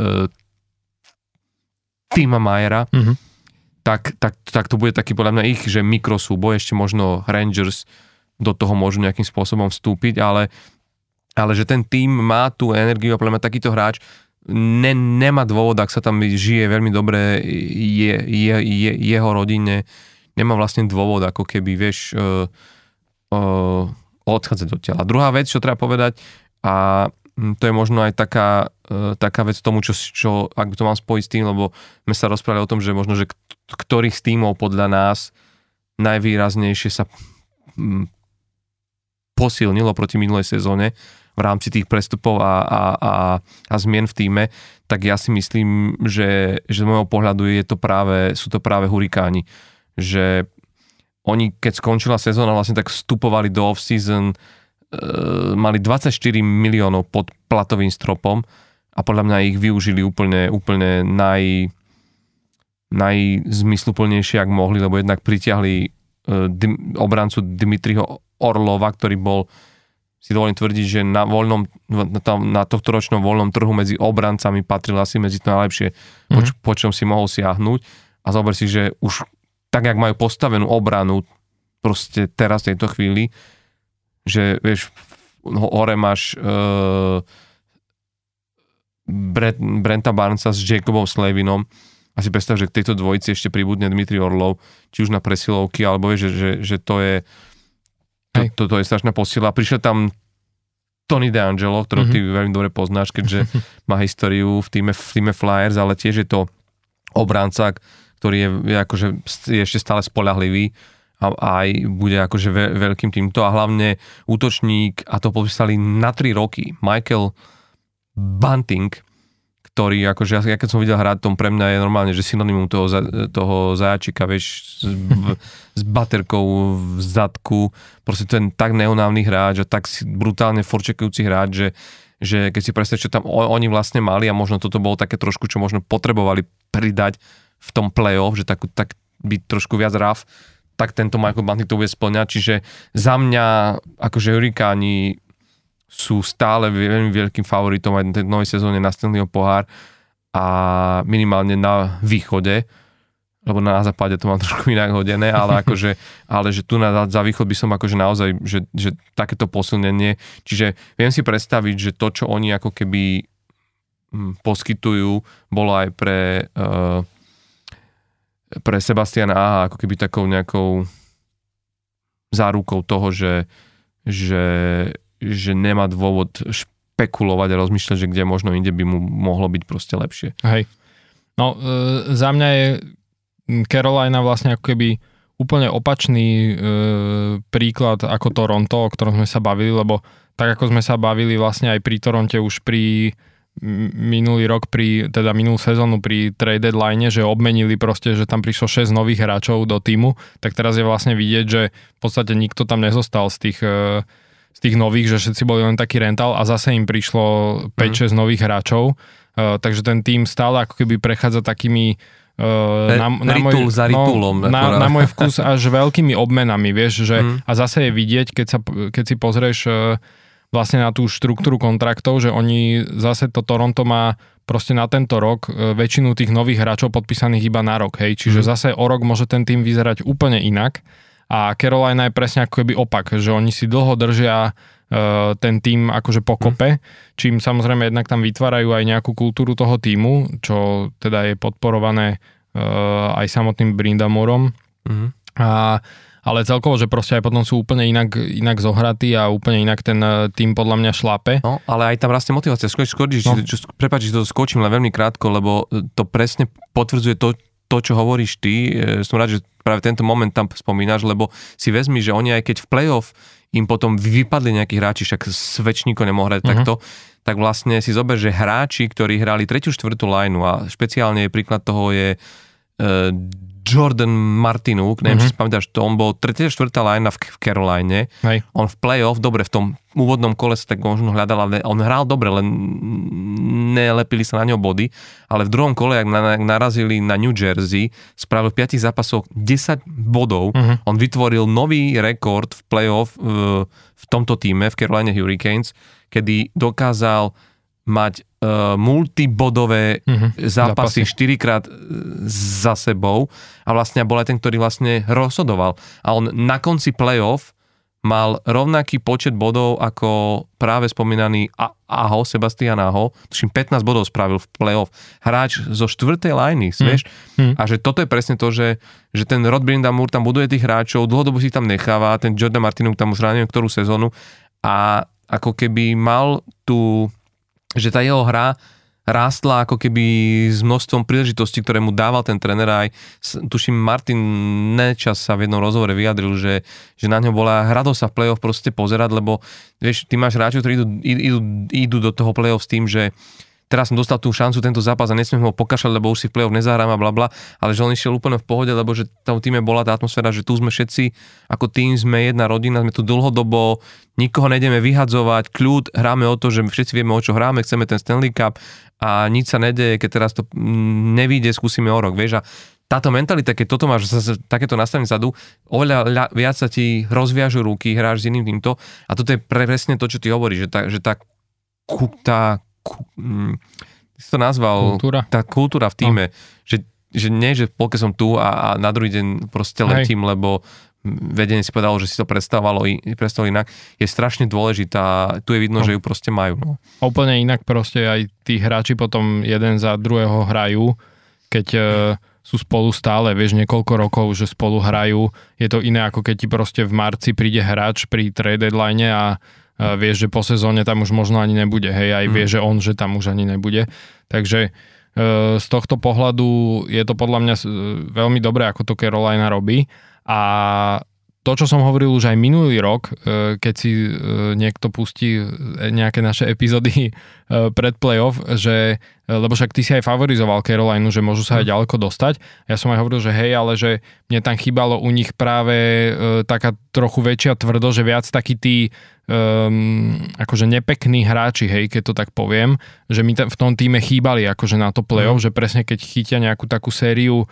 týma Majera, mm-hmm. tak, tak, tak to bude taký podľa mňa ich, že mikrosúboj, ešte možno Rangers do toho môžu nejakým spôsobom vstúpiť, ale, ale že ten tým má tú energiu a podľa mňa takýto hráč ne, nemá dôvod, ak sa tam žije veľmi dobre je, je, je, jeho rodine, nemá vlastne dôvod, ako keby, vieš, uh, uh, odchádzať do tela. Druhá vec, čo treba povedať, a to je možno aj taká, uh, taká vec tomu, čo, čo, ak to mám spojiť s tým, lebo sme sa rozprávali o tom, že možno, že ktorých z tímov podľa nás najvýraznejšie sa posilnilo proti minulej sezóne, v rámci tých prestupov a, a, a, a zmien v týme, tak ja si myslím, že, že z môjho pohľadu je to práve, sú to práve hurikáni. Že oni, keď skončila sezóna, vlastne tak vstupovali do off-season, e, mali 24 miliónov pod platovým stropom a podľa mňa ich využili úplne, úplne naj, najzmysluplnejšie, ak mohli, lebo jednak pritiahli dim, obrancu Dimitriho Orlova, ktorý bol si dovolím tvrdiť, že na, voľnom, na, na tohto ročnom voľnom trhu medzi obrancami patril asi medzi to najlepšie, mm-hmm. po, po čom si mohol siahnuť. A zober si, že už tak, jak majú postavenú obranu proste teraz v tejto chvíli, že vieš, hore máš Brent, Brenta Barnesa s Jacobom Slavinom a si predstav, že k tejto dvojici ešte pribudne Dmitri Orlov, či už na presilovky, alebo vieš, že, že, že to je to, to, to je strašná posila. Prišiel tam Tony DeAngelo, ktorého mm-hmm. ty veľmi dobre poznáš, keďže má históriu v týme, v týme Flyers, ale tiež je to obranca, ktorý je, je, akože, je ešte stále spolahlivý a aj bude akože ve, veľkým týmto a hlavne útočník, a to podpísali na 3 roky, Michael Bunting, ktorý, akože ja, ja keď som videl hrať tom, pre mňa je normálne, že synonymum toho, toho zajačika, vieš, s, s baterkou v zadku, proste ten tak neonávny hráč a tak brutálne forčekujúci hráč, že, že keď si predstavíš, čo tam oni vlastne mali a možno toto bolo také trošku, čo možno potrebovali pridať v tom play-off, že tak, tak byť trošku viac raf, tak tento Michael Bunting to bude splňať, čiže za mňa, akože Hurikáni sú stále veľmi veľkým favoritom aj v novej sezóne na Stanleyho pohár a minimálne na východe, lebo na západe to mám trošku inak hodené, ale akože, ale že tu na, za východ by som akože naozaj, že, že takéto posilnenie, čiže viem si predstaviť, že to, čo oni ako keby hm, poskytujú, bolo aj pre uh, pre Sebastiana Aha ako keby takou nejakou zárukou toho, že, že, že nemá dôvod špekulovať a rozmýšľať, že kde možno inde by mu mohlo byť proste lepšie. Hej. No, e, za mňa je Carolina vlastne ako keby úplne opačný e, príklad ako Toronto, o ktorom sme sa bavili, lebo tak ako sme sa bavili vlastne aj pri Toronte už pri minulý rok pri, teda minulú sezónu pri trade deadline, že obmenili proste, že tam prišlo 6 nových hráčov do týmu, tak teraz je vlastne vidieť, že v podstate nikto tam nezostal z tých e, z tých nových, že všetci boli len taký rental a zase im prišlo 5-6 mm. nových hráčov, uh, takže ten tým stále ako keby prechádza takými uh, na, na, môj, za no, na, na môj vkus až veľkými obmenami, vieš, že mm. a zase je vidieť, keď, sa, keď si pozrieš uh, vlastne na tú štruktúru kontraktov, že oni zase to Toronto má proste na tento rok väčšinu tých nových hráčov podpísaných iba na rok, hej, čiže mm. zase o rok môže ten tým vyzerať úplne inak a Carolina je presne ako keby opak, že oni si dlho držia uh, ten tým akože pokope, mm. čím samozrejme jednak tam vytvárajú aj nejakú kultúru toho týmu, čo teda je podporované uh, aj samotným Brindamorom. Mm. A ale celkovo, že proste aj potom sú úplne inak, inak zohratí a úplne inak ten e, tým podľa mňa šlape. No, ale aj tam rastie motivácia. Skôr, skôr, no. prepáč, že to skočím len veľmi krátko, lebo to presne potvrdzuje to, to, čo hovoríš ty. E, som rád, že práve tento moment tam spomínaš, lebo si vezmi, že oni aj keď v playoff im potom vypadli nejakí hráči, však Svečníko nemohol hrať uh-huh. takto, tak vlastne si zober, že hráči, ktorí hrali tretiu, štvrtú lineu a špeciálne príklad toho je uh, Jordan Martinuk, neviem, mm-hmm. či si pamätáš, to on bol 3. 4. linea v, v Caroline. Hej. On v playoff, dobre, v tom úvodnom kole sa tak možno hľadal, ale on hral dobre, len nelepili sa na ňo body, ale v druhom kole, ak narazili na New Jersey, spravil v 5 zápasoch 10 bodov. Mm-hmm. On vytvoril nový rekord v playoff v, v tomto týme, v Carolina Hurricanes, kedy dokázal mať uh, multibodové uh-huh, zápasy, zápasy 4 krát e, za sebou a vlastne bol aj ten, ktorý vlastne rozhodoval. A on na konci playoff mal rovnaký počet bodov ako práve spomínaný Aho, Sebastian Aho, tuším 15 bodov spravil v playoff. Hráč zo štvrtej lajny, mm. vieš? Mm. A že toto je presne to, že, že ten Rod Brindamur tam buduje tých hráčov, dlhodobo si tam necháva, ten Jordan Martinuk tam už neviem ktorú sezónu a ako keby mal tú že tá jeho hra rástla ako keby s množstvom príležitostí, ktoré mu dával ten tréner aj tuším Martin Nečas sa v jednom rozhovore vyjadril, že, že na ňo bola hradosť sa v play-off proste pozerať, lebo vieš, ty máš hráčov, ktorí idú, idú, idú do toho play-off s tým, že teraz som dostal tú šancu tento zápas a nesmiem ho pokašľať, lebo už si v play-off nezahrám a bla bla, ale že on išiel úplne v pohode, lebo že v tom týme bola tá atmosféra, že tu sme všetci ako tým, sme jedna rodina, sme tu dlhodobo, nikoho nejdeme vyhadzovať, kľud, hráme o to, že všetci vieme, o čo hráme, chceme ten Stanley Cup a nič sa nedeje, keď teraz to nevíde, skúsime o rok, vieš, a táto mentalita, keď toto máš takéto nastavenie zadu, oveľa viac sa ti rozviažu ruky, hráš s iným týmto a toto je presne to, čo ty hovoríš, že tá, že tá, tá hm, si to nazval, kultúra. tá kultúra v týme, no. že, že nie, že v polke som tu a, a na druhý deň proste letím, Hej. lebo vedenie si povedalo, že si to predstavovalo, predstavovalo inak, je strašne dôležitá. Tu je vidno, no. že ju proste majú. No. Úplne inak proste aj tí hráči potom jeden za druhého hrajú, keď e, sú spolu stále, vieš, niekoľko rokov, že spolu hrajú. Je to iné, ako keď ti proste v marci príde hráč pri trade deadline a vieš, že po sezóne tam už možno ani nebude, hej, aj mm. vie, že on, že tam už ani nebude. Takže e, z tohto pohľadu je to podľa mňa veľmi dobré, ako to Carolina robí a to, čo som hovoril už aj minulý rok, e, keď si e, niekto pustí nejaké naše epizódy pred playoff, že, lebo však ty si aj favorizoval Carolinu, že môžu sa aj mm. ďaleko dostať. Ja som aj hovoril, že hej, ale že mne tam chýbalo u nich práve taká trochu väčšia tvrdo, že viac takí tí um, akože nepekní hráči, hej, keď to tak poviem, že mi v tom týme chýbali akože na to playoff, mm. že presne keď chytia nejakú takú sériu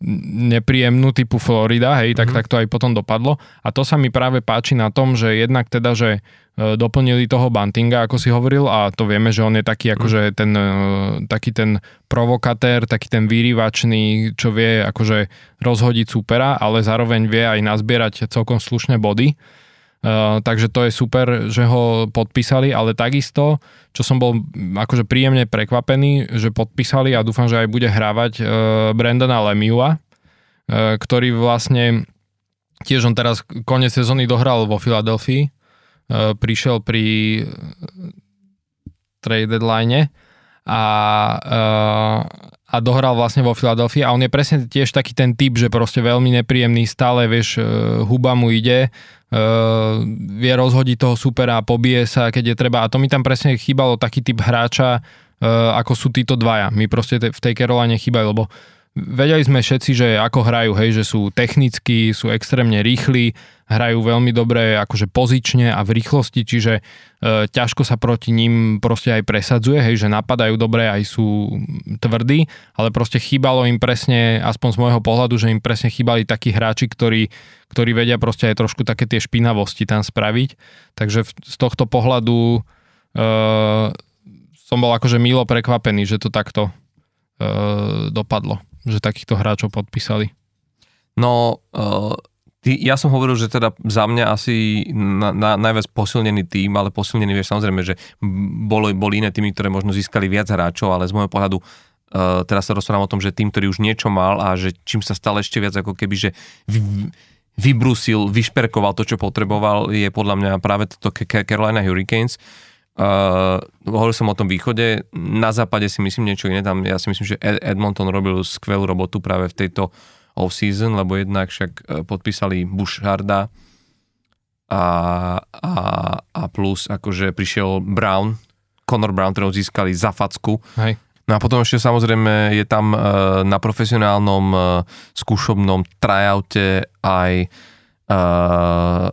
nepríjemnú typu Florida, hej, tak, mm. tak to aj potom dopadlo. A to sa mi práve páči na tom, že jednak teda, že e, doplnili toho Bantinga, ako si hovoril, a to vieme, že on je taký akože ten, e, taký ten provokatér, taký ten vyrývačný, čo vie akože rozhodiť supera, ale zároveň vie aj nazbierať celkom slušné body. Uh, takže to je super, že ho podpísali, ale takisto, čo som bol akože príjemne prekvapený, že podpísali a dúfam, že aj bude hrávať uh, Brandona Lemiua, uh, ktorý vlastne tiež on teraz konec sezóny dohral vo Filadelfii, uh, prišiel pri trade deadline a, uh, a dohral vlastne vo Filadelfii a on je presne tiež taký ten typ, že proste veľmi nepríjemný, stále vieš, huba mu ide, Uh, vie rozhodiť toho supera, pobije sa, keď je treba. A to mi tam presne chýbalo taký typ hráča, uh, ako sú títo dvaja. Mi proste te, v tej Caroline chýbajú, lebo vedeli sme všetci, že ako hrajú, hej, že sú technickí, sú extrémne rýchli, hrajú veľmi dobre akože pozične a v rýchlosti, čiže e, ťažko sa proti ním proste aj presadzuje, hej, že napadajú dobre, aj sú tvrdí, ale proste chýbalo im presne, aspoň z môjho pohľadu, že im presne chýbali takí hráči, ktorí, ktorí vedia proste aj trošku také tie špinavosti tam spraviť. Takže v, z tohto pohľadu e, som bol akože milo prekvapený, že to takto e, dopadlo, že takýchto hráčov podpísali. No, uh, Ty, ja som hovoril, že teda za mňa asi na, na, najviac posilnený tým, ale posilnený vieš samozrejme, že boli, boli iné týmy, ktoré možno získali viac hráčov, ale z môjho pohľadu uh, teraz sa rozprávam o tom, že tým, ktorý už niečo mal a že čím sa stále ešte viac ako keby, že vy, vybrusil, vyšperkoval to, čo potreboval, je podľa mňa práve toto Carolina Hurricanes. Uh, hovoril som o tom východe, na západe si myslím niečo iné, tam ja si myslím, že Edmonton robil skvelú robotu práve v tejto uh, off-season, lebo jednak však e, podpísali Busharda a, a, a plus akože prišiel Brown, Conor Brown, ktorého získali za facku. Hej. No a potom ešte samozrejme je tam e, na profesionálnom e, skúšobnom tryoute aj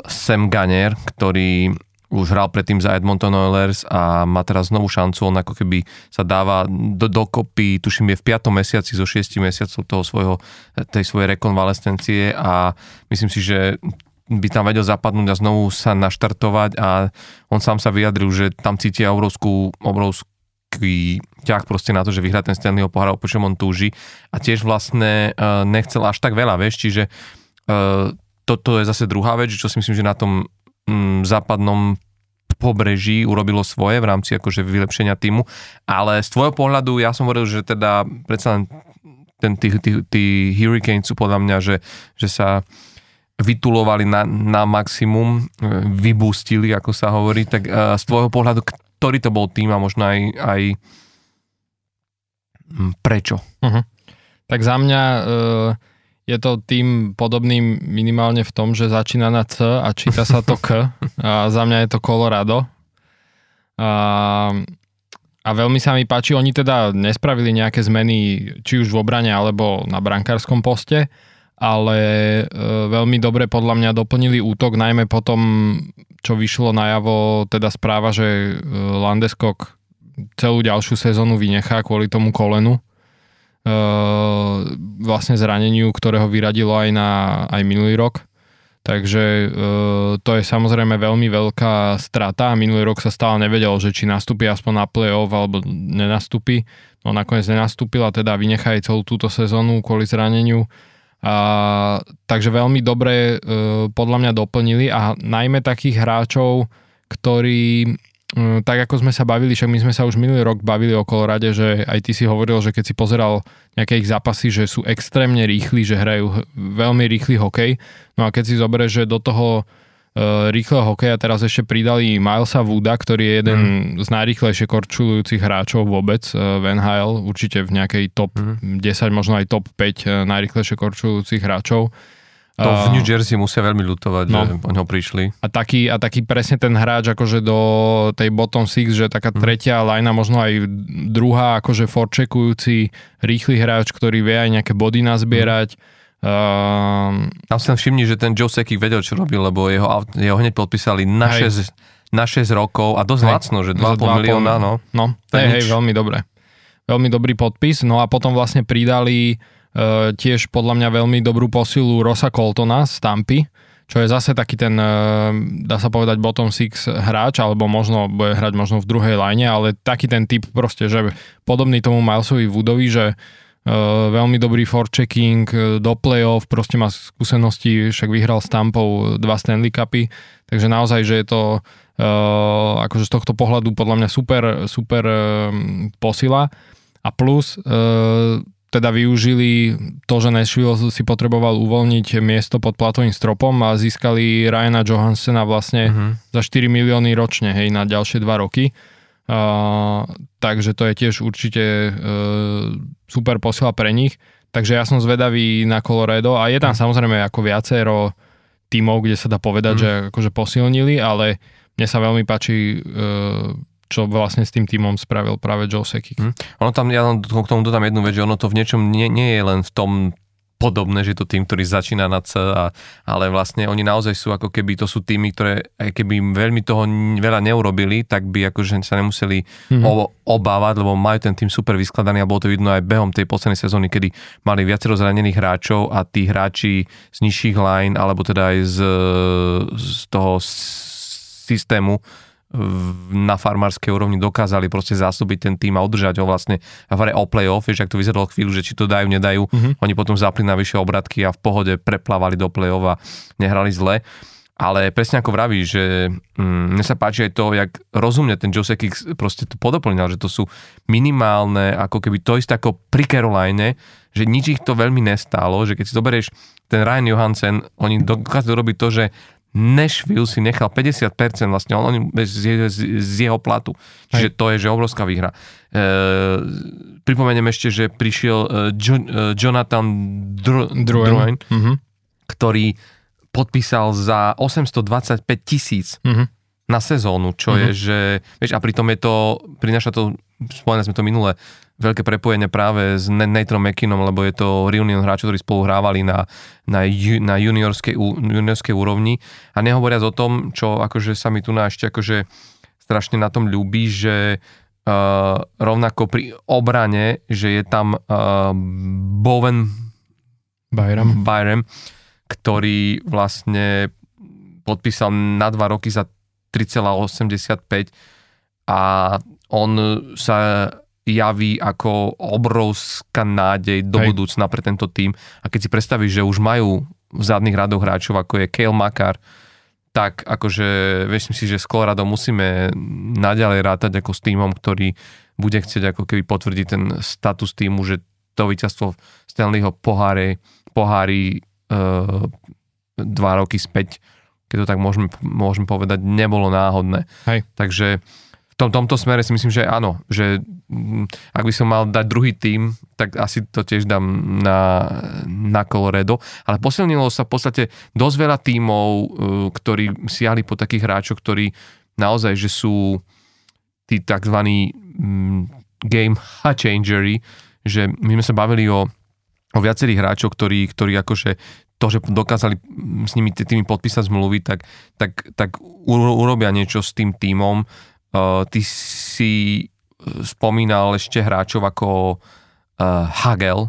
Sam Gunner, ktorý už hral predtým za Edmonton Oilers a má teraz novú šancu, on ako keby sa dáva do, dokopy, tuším je v 5. mesiaci zo 6 mesiacov toho svojho, tej svojej rekonvalescencie a myslím si, že by tam vedel zapadnúť a znovu sa naštartovať a on sám sa vyjadril, že tam cítia obrovskú, obrovský ťah proste na to, že vyhrá ten Stanleyho pohár, po čom on túži a tiež vlastne uh, nechcel až tak veľa, vieš, čiže uh, toto je zase druhá vec, čo si myslím, že na tom západnom pobreží urobilo svoje v rámci akože vylepšenia týmu, ale z tvojho pohľadu ja som hovoril, že teda predsa len ten, tí, tí, tí Hurricanes sú podľa mňa, že, že sa vytulovali na, na maximum, vybústili, ako sa hovorí, tak uh, z tvojho pohľadu, ktorý to bol tým a možno aj, aj hm, prečo? Uh-huh. Tak za mňa uh, je to tým podobným minimálne v tom, že začína na C a číta sa to K. A za mňa je to Colorado. A, a veľmi sa mi páči, oni teda nespravili nejaké zmeny, či už v obrane, alebo na brankárskom poste, ale e, veľmi dobre podľa mňa doplnili útok, najmä potom, čo vyšlo najavo, teda správa, že e, Landeskog celú ďalšiu sezónu vynechá kvôli tomu kolenu vlastne zraneniu, ktorého vyradilo aj na aj minulý rok. Takže e, to je samozrejme veľmi veľká strata minulý rok sa stále nevedelo, že či nastúpi aspoň na play-off alebo nenastúpi. No nakoniec nenastúpil teda vynechá aj celú túto sezónu kvôli zraneniu. A, takže veľmi dobre e, podľa mňa doplnili a najmä takých hráčov, ktorí tak ako sme sa bavili, však my sme sa už minulý rok bavili o Kolorade, že aj ty si hovoril, že keď si pozeral nejaké ich zápasy, že sú extrémne rýchli, že hrajú veľmi rýchly hokej. No a keď si zoberieš, že do toho uh, rýchleho hokeja teraz ešte pridali Milesa Wooda, ktorý je jeden mm. z najrýchlejšie korčulujúcich hráčov vôbec uh, v NHL, určite v nejakej top mm. 10, možno aj top 5 uh, najrýchlejšie korčulujúcich hráčov. To v New Jersey musia veľmi lutovať, no. že po ňo prišli. A taký, a taký presne ten hráč akože do tej bottom six, že taká mm. tretia lajna, možno aj druhá akože forčekujúci rýchly hráč, ktorý vie aj nejaké body nazbierať. Mm. Uh, Tam si všimni, že ten Joe Sekik vedel, čo robil, lebo jeho, jeho hneď podpísali na 6, na 6 rokov a dosť hej, lacno, že 2,5 milióna. No, no hej, hej, veľmi dobre. Veľmi dobrý podpis. No a potom vlastne pridali tiež podľa mňa veľmi dobrú posilu Rosa Coltona z Tampy, čo je zase taký ten, e, dá sa povedať, bottom six hráč, alebo možno bude hrať možno v druhej line, ale taký ten typ proste, že podobný tomu Milesovi Woodovi, že Uh, veľmi dobrý forechecking do play-off, proste má skúsenosti, však vyhral s Tampou dva Stanley Cupy, takže naozaj, že je to akože z tohto pohľadu podľa mňa super, super posila. A plus teda využili to, že Nashville si potreboval uvoľniť miesto pod platovým stropom a získali Ryana Johansena vlastne uh-huh. za 4 milióny ročne, hej, na ďalšie 2 roky. Uh, takže to je tiež určite uh, super posiela pre nich. Takže ja som zvedavý na Colorado a je tam uh-huh. samozrejme ako viacero tímov, kde sa dá povedať, uh-huh. že akože posilnili, ale mne sa veľmi páči uh, čo vlastne s tým týmom spravil práve Joe Sekik. Hm. Ono tam, ja k tomu dodám jednu vec, že ono to v niečom nie, nie je len v tom podobné, že to tým, ktorý začína na C, a, ale vlastne oni naozaj sú ako keby, to sú týmy, ktoré aj keby veľmi toho veľa neurobili, tak by akože sa nemuseli mm-hmm. o, obávať, lebo majú ten tým super vyskladaný a bolo to vidno aj behom tej poslednej sezóny, kedy mali viacero zranených hráčov a tí hráči z nižších line, alebo teda aj z, z toho systému na farmárskej úrovni dokázali proste zásobiť ten tým a udržať ho vlastne hre o playoff, vieš, ak to vyzeralo chvíľu, že či to dajú, nedajú, mm-hmm. oni potom zapli na vyššie obratky a v pohode preplávali do play-off a nehrali zle. Ale presne ako vraví, že mm, mne sa páči aj to, jak rozumne ten Josek proste to podoplňal, že to sú minimálne, ako keby to isté ako pri Caroline, že nič ich to veľmi nestálo, že keď si zoberieš ten Ryan Johansen, oni dokážu robiť to, že Nashville si nechal 50% vlastne on, z, z, z jeho platu. Čiže to je že obrovská výhra. E, pripomeniem ešte, že prišiel e, jo, e, Jonathan Dr- Druin, mm-hmm. ktorý podpísal za 825 tisíc mm-hmm. Na sezónu, čo mm-hmm. je, že, vieš, a pritom je to, prináša to, spomenuli sme to minule, veľké prepojenie práve s Naterom McKinnom, lebo je to reunion hráčov, ktorí spolu hrávali na, na, na juniorskej, juniorskej úrovni. A nehovoriac o tom, čo akože sa mi tu na ešte akože strašne na tom ľúbi, že uh, rovnako pri obrane, že je tam uh, Bowen Byram. Byram, ktorý vlastne podpísal na dva roky za 3,85 a on sa javí ako obrovská nádej do Hej. budúcna pre tento tým. A keď si predstavíš, že už majú v zadných radoch hráčov, ako je Kale Makar, tak akože myslím si, že s Colorado musíme naďalej rátať ako s týmom, ktorý bude chcieť ako keby potvrdiť ten status týmu, že to víťazstvo Stanleyho poháre, pohári e, dva roky späť, keď to tak môžeme, môžeme povedať, nebolo náhodné. Hej. Takže tom, tomto smere si myslím, že áno, že mm, ak by som mal dať druhý tým, tak asi to tiež dám na, na Colorado, ale posilnilo sa v podstate dosť veľa tímov, uh, ktorí siahli po takých hráčoch, ktorí naozaj, že sú tí tzv. Mm, game changery, že my sme sa bavili o, o viacerých hráčov, ktorí, ktorí akože to, že dokázali s nimi tými podpísať zmluvy, tak, tak, tak urobia niečo s tým tímom Uh, ty si spomínal ešte hráčov ako uh, Hagel,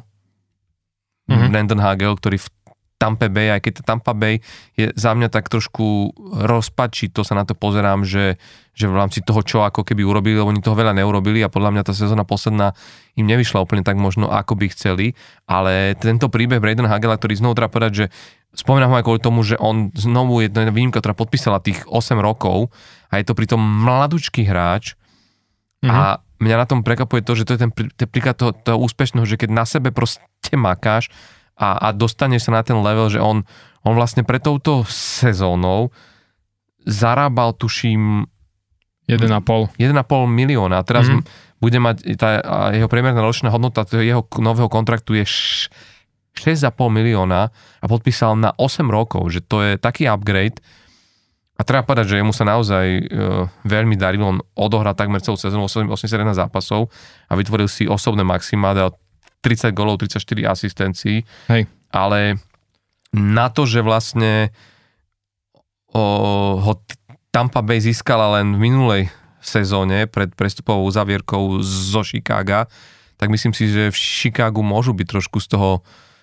mm-hmm. Brandon Hagel, ktorý v Tampa Bay, aj keď Tampa Bay je za mňa tak trošku rozpačí, to sa na to pozerám, že, že v rámci toho, čo ako keby urobili, lebo oni toho veľa neurobili a podľa mňa tá sezóna posledná im nevyšla úplne tak možno, ako by chceli, ale tento príbeh Braden Hagela, ktorý znovu treba povedať, že spomínam ho aj kvôli tomu, že on znovu je jedna výnimka, ktorá podpísala tých 8 rokov a je to pritom mladučký hráč mm-hmm. a mňa na tom prekapuje to, že to je ten, ten príklad toho, toho úspešného, že keď na sebe proste makáš a, a dostaneš sa na ten level, že on, on vlastne pre touto sezónou zarábal, tuším, 1,5. 1,5 milióna. A teraz mm-hmm. bude mať, tá jeho priemerná ročná hodnota jeho nového kontraktu je 6,5 milióna a podpísal na 8 rokov, že to je taký upgrade. A treba povedať, že jemu sa naozaj e, veľmi darilo, on odohrá takmer celú sezónu 81 zápasov a vytvoril si osobné maxima, dal 30 golov, 34 asistencií. Hej. Ale na to, že vlastne o, ho Tampa Bay získala len v minulej sezóne pred prestupovou zavierkou zo Chicaga, tak myslím si, že v Chicagu môžu byť trošku z toho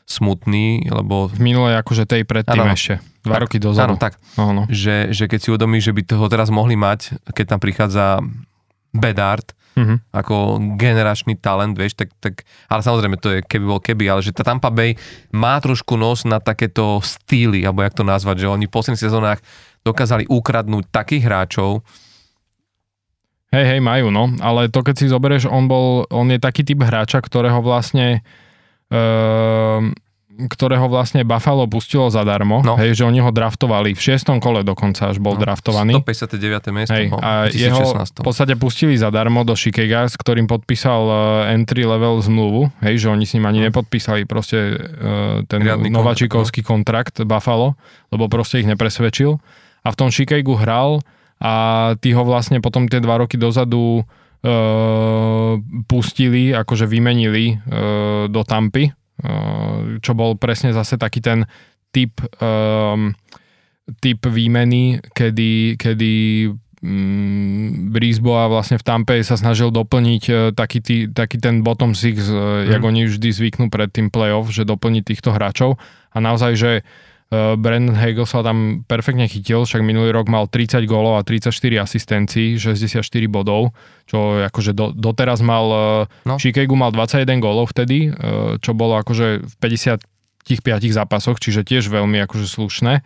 smutný, lebo... V minulej akože tej predtým ano, ešte, dva tak, roky dozadu. Áno, tak. Ano. Že, že keď si uvedomí, že by toho teraz mohli mať, keď tam prichádza Bedard, uh-huh. ako generačný talent, vieš, tak, tak, ale samozrejme to je keby bol keby, ale že tá Tampa Bay má trošku nos na takéto stýly, alebo jak to nazvať, že oni v posledných sezónach dokázali ukradnúť takých hráčov, Hej, hej, majú, no. Ale to keď si zoberieš, on bol, on je taký typ hráča, ktorého vlastne Ehm, ktorého vlastne Buffalo pustilo zadarmo, no. hej, že oni ho draftovali v šiestom kole dokonca až bol no, draftovaný. 159. miesto hej, a jeho v podstate pustili zadarmo do Chicago, s ktorým podpísal uh, entry level zmluvu, hej, že oni s ním ani no. nepodpísali proste uh, ten Riadný novačikovský kontrakt, no. kontrakt Buffalo, lebo proste ich nepresvedčil a v tom Chicagu hral a tí ho vlastne potom tie dva roky dozadu uh, pustili, akože vymenili uh, do Tampy, čo bol presne zase taký ten typ, um, typ výmeny, kedy, kedy um, Brisboa vlastne v Tampe sa snažil doplniť uh, taký, tý, taký ten bottom six, mm. jak oni vždy zvyknú pred tým playoff, že doplniť týchto hráčov a naozaj, že Brandon Hagel sa tam perfektne chytil, však minulý rok mal 30 gólov a 34 asistencií, 64 bodov, čo akože do, doteraz mal, uh, no. Chicago mal 21 gólov vtedy, uh, čo bolo akože v 50 tých piatich zápasoch, čiže tiež veľmi akože slušné.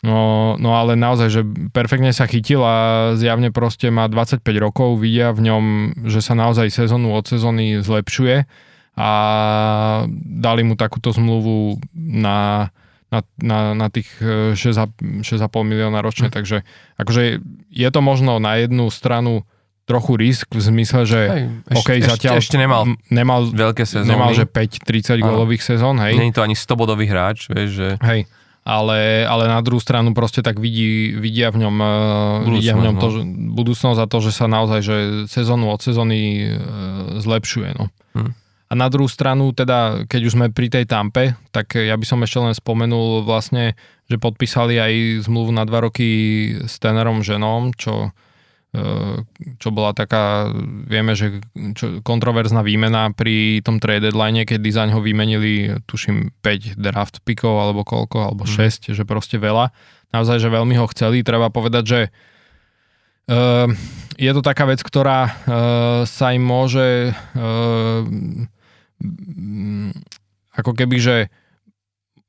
No, no ale naozaj, že perfektne sa chytil a zjavne proste má 25 rokov, vidia v ňom, že sa naozaj sezónu od sezóny zlepšuje a dali mu takúto zmluvu na, na, na, na tých 6,5 milióna ročne, hm. takže akože je to možno na jednu stranu trochu risk v zmysle, že hej, OK, ešte, zatiaľ ešte nemal, nemal veľké sezóny. Nemal, že 5-30 golových sezón, hej. Není to ani 100-bodový hráč, vieš, že... Hej, ale, ale na druhú stranu proste tak vidí, vidia v ňom, budúcnosť, vidia v ňom to, no. že, budúcnosť za to, že sa naozaj, že sezónu od sezóny e, zlepšuje, no. Hm. A na druhú stranu, teda, keď už sme pri tej tampe, tak ja by som ešte len spomenul vlastne, že podpísali aj zmluvu na dva roky s Tenerom Ženom, čo čo bola taká, vieme, že čo, kontroverzná výmena pri tom trade deadline, keď design ho vymenili, tuším, 5 draft pickov alebo koľko, alebo 6, mm. že proste veľa. Naozaj, že veľmi ho chceli. Treba povedať, že uh, je to taká vec, ktorá uh, sa im môže uh, ako keby, že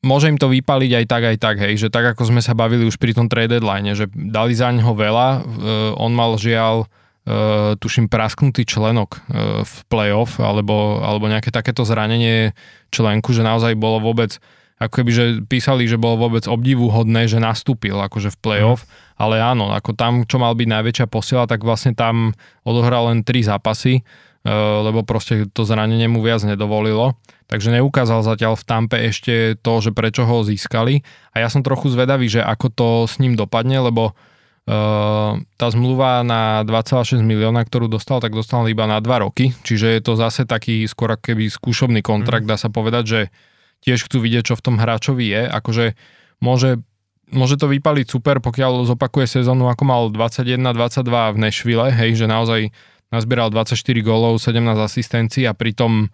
môže im to vypaliť aj tak, aj tak, hej, že tak ako sme sa bavili už pri tom trade deadline, že dali za ňoho veľa, uh, on mal žiaľ uh, tuším prasknutý členok uh, v playoff alebo, alebo nejaké takéto zranenie členku, že naozaj bolo vôbec ako keby, že písali, že bolo vôbec obdivuhodné, že nastúpil akože v playoff, mm. ale áno, ako tam, čo mal byť najväčšia posiela, tak vlastne tam odohral len tri zápasy, lebo proste to zranenie mu viac nedovolilo takže neukázal zatiaľ v Tampe ešte to, že prečo ho získali. A ja som trochu zvedavý, že ako to s ním dopadne, lebo uh, tá zmluva na 2,6 milióna, ktorú dostal, tak dostal iba na 2 roky, čiže je to zase taký skôr keby skúšobný kontrakt, mm. dá sa povedať, že tiež chcú vidieť, čo v tom hráčovi je. Akože môže môže to vypaliť super, pokiaľ zopakuje sezónu, ako mal 21-22 v Nešvile, hej, že naozaj nazbieral 24 gólov, 17 asistencií a pritom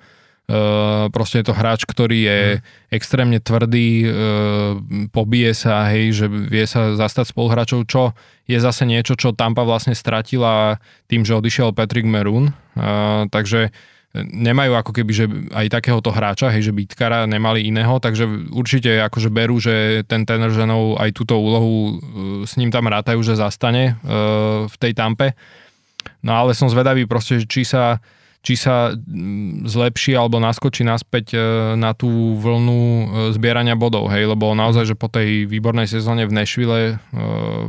Uh, proste je to hráč, ktorý je mm. extrémne tvrdý, uh, pobije sa, hej, že vie sa zastať spoluhráčov, čo je zase niečo, čo Tampa vlastne stratila tým, že odišiel Patrick Maroon. Uh, takže nemajú ako keby, že aj takéhoto hráča, hej, že bytkara nemali iného, takže určite akože berú, že ten tener ženou aj túto úlohu s ním tam rátajú, že zastane v tej tampe. No ale som zvedavý proste, či sa či sa mm, zlepší alebo naskočí naspäť e, na tú vlnu e, zbierania bodov, hej, lebo naozaj, že po tej výbornej sezóne v Nešvile, e,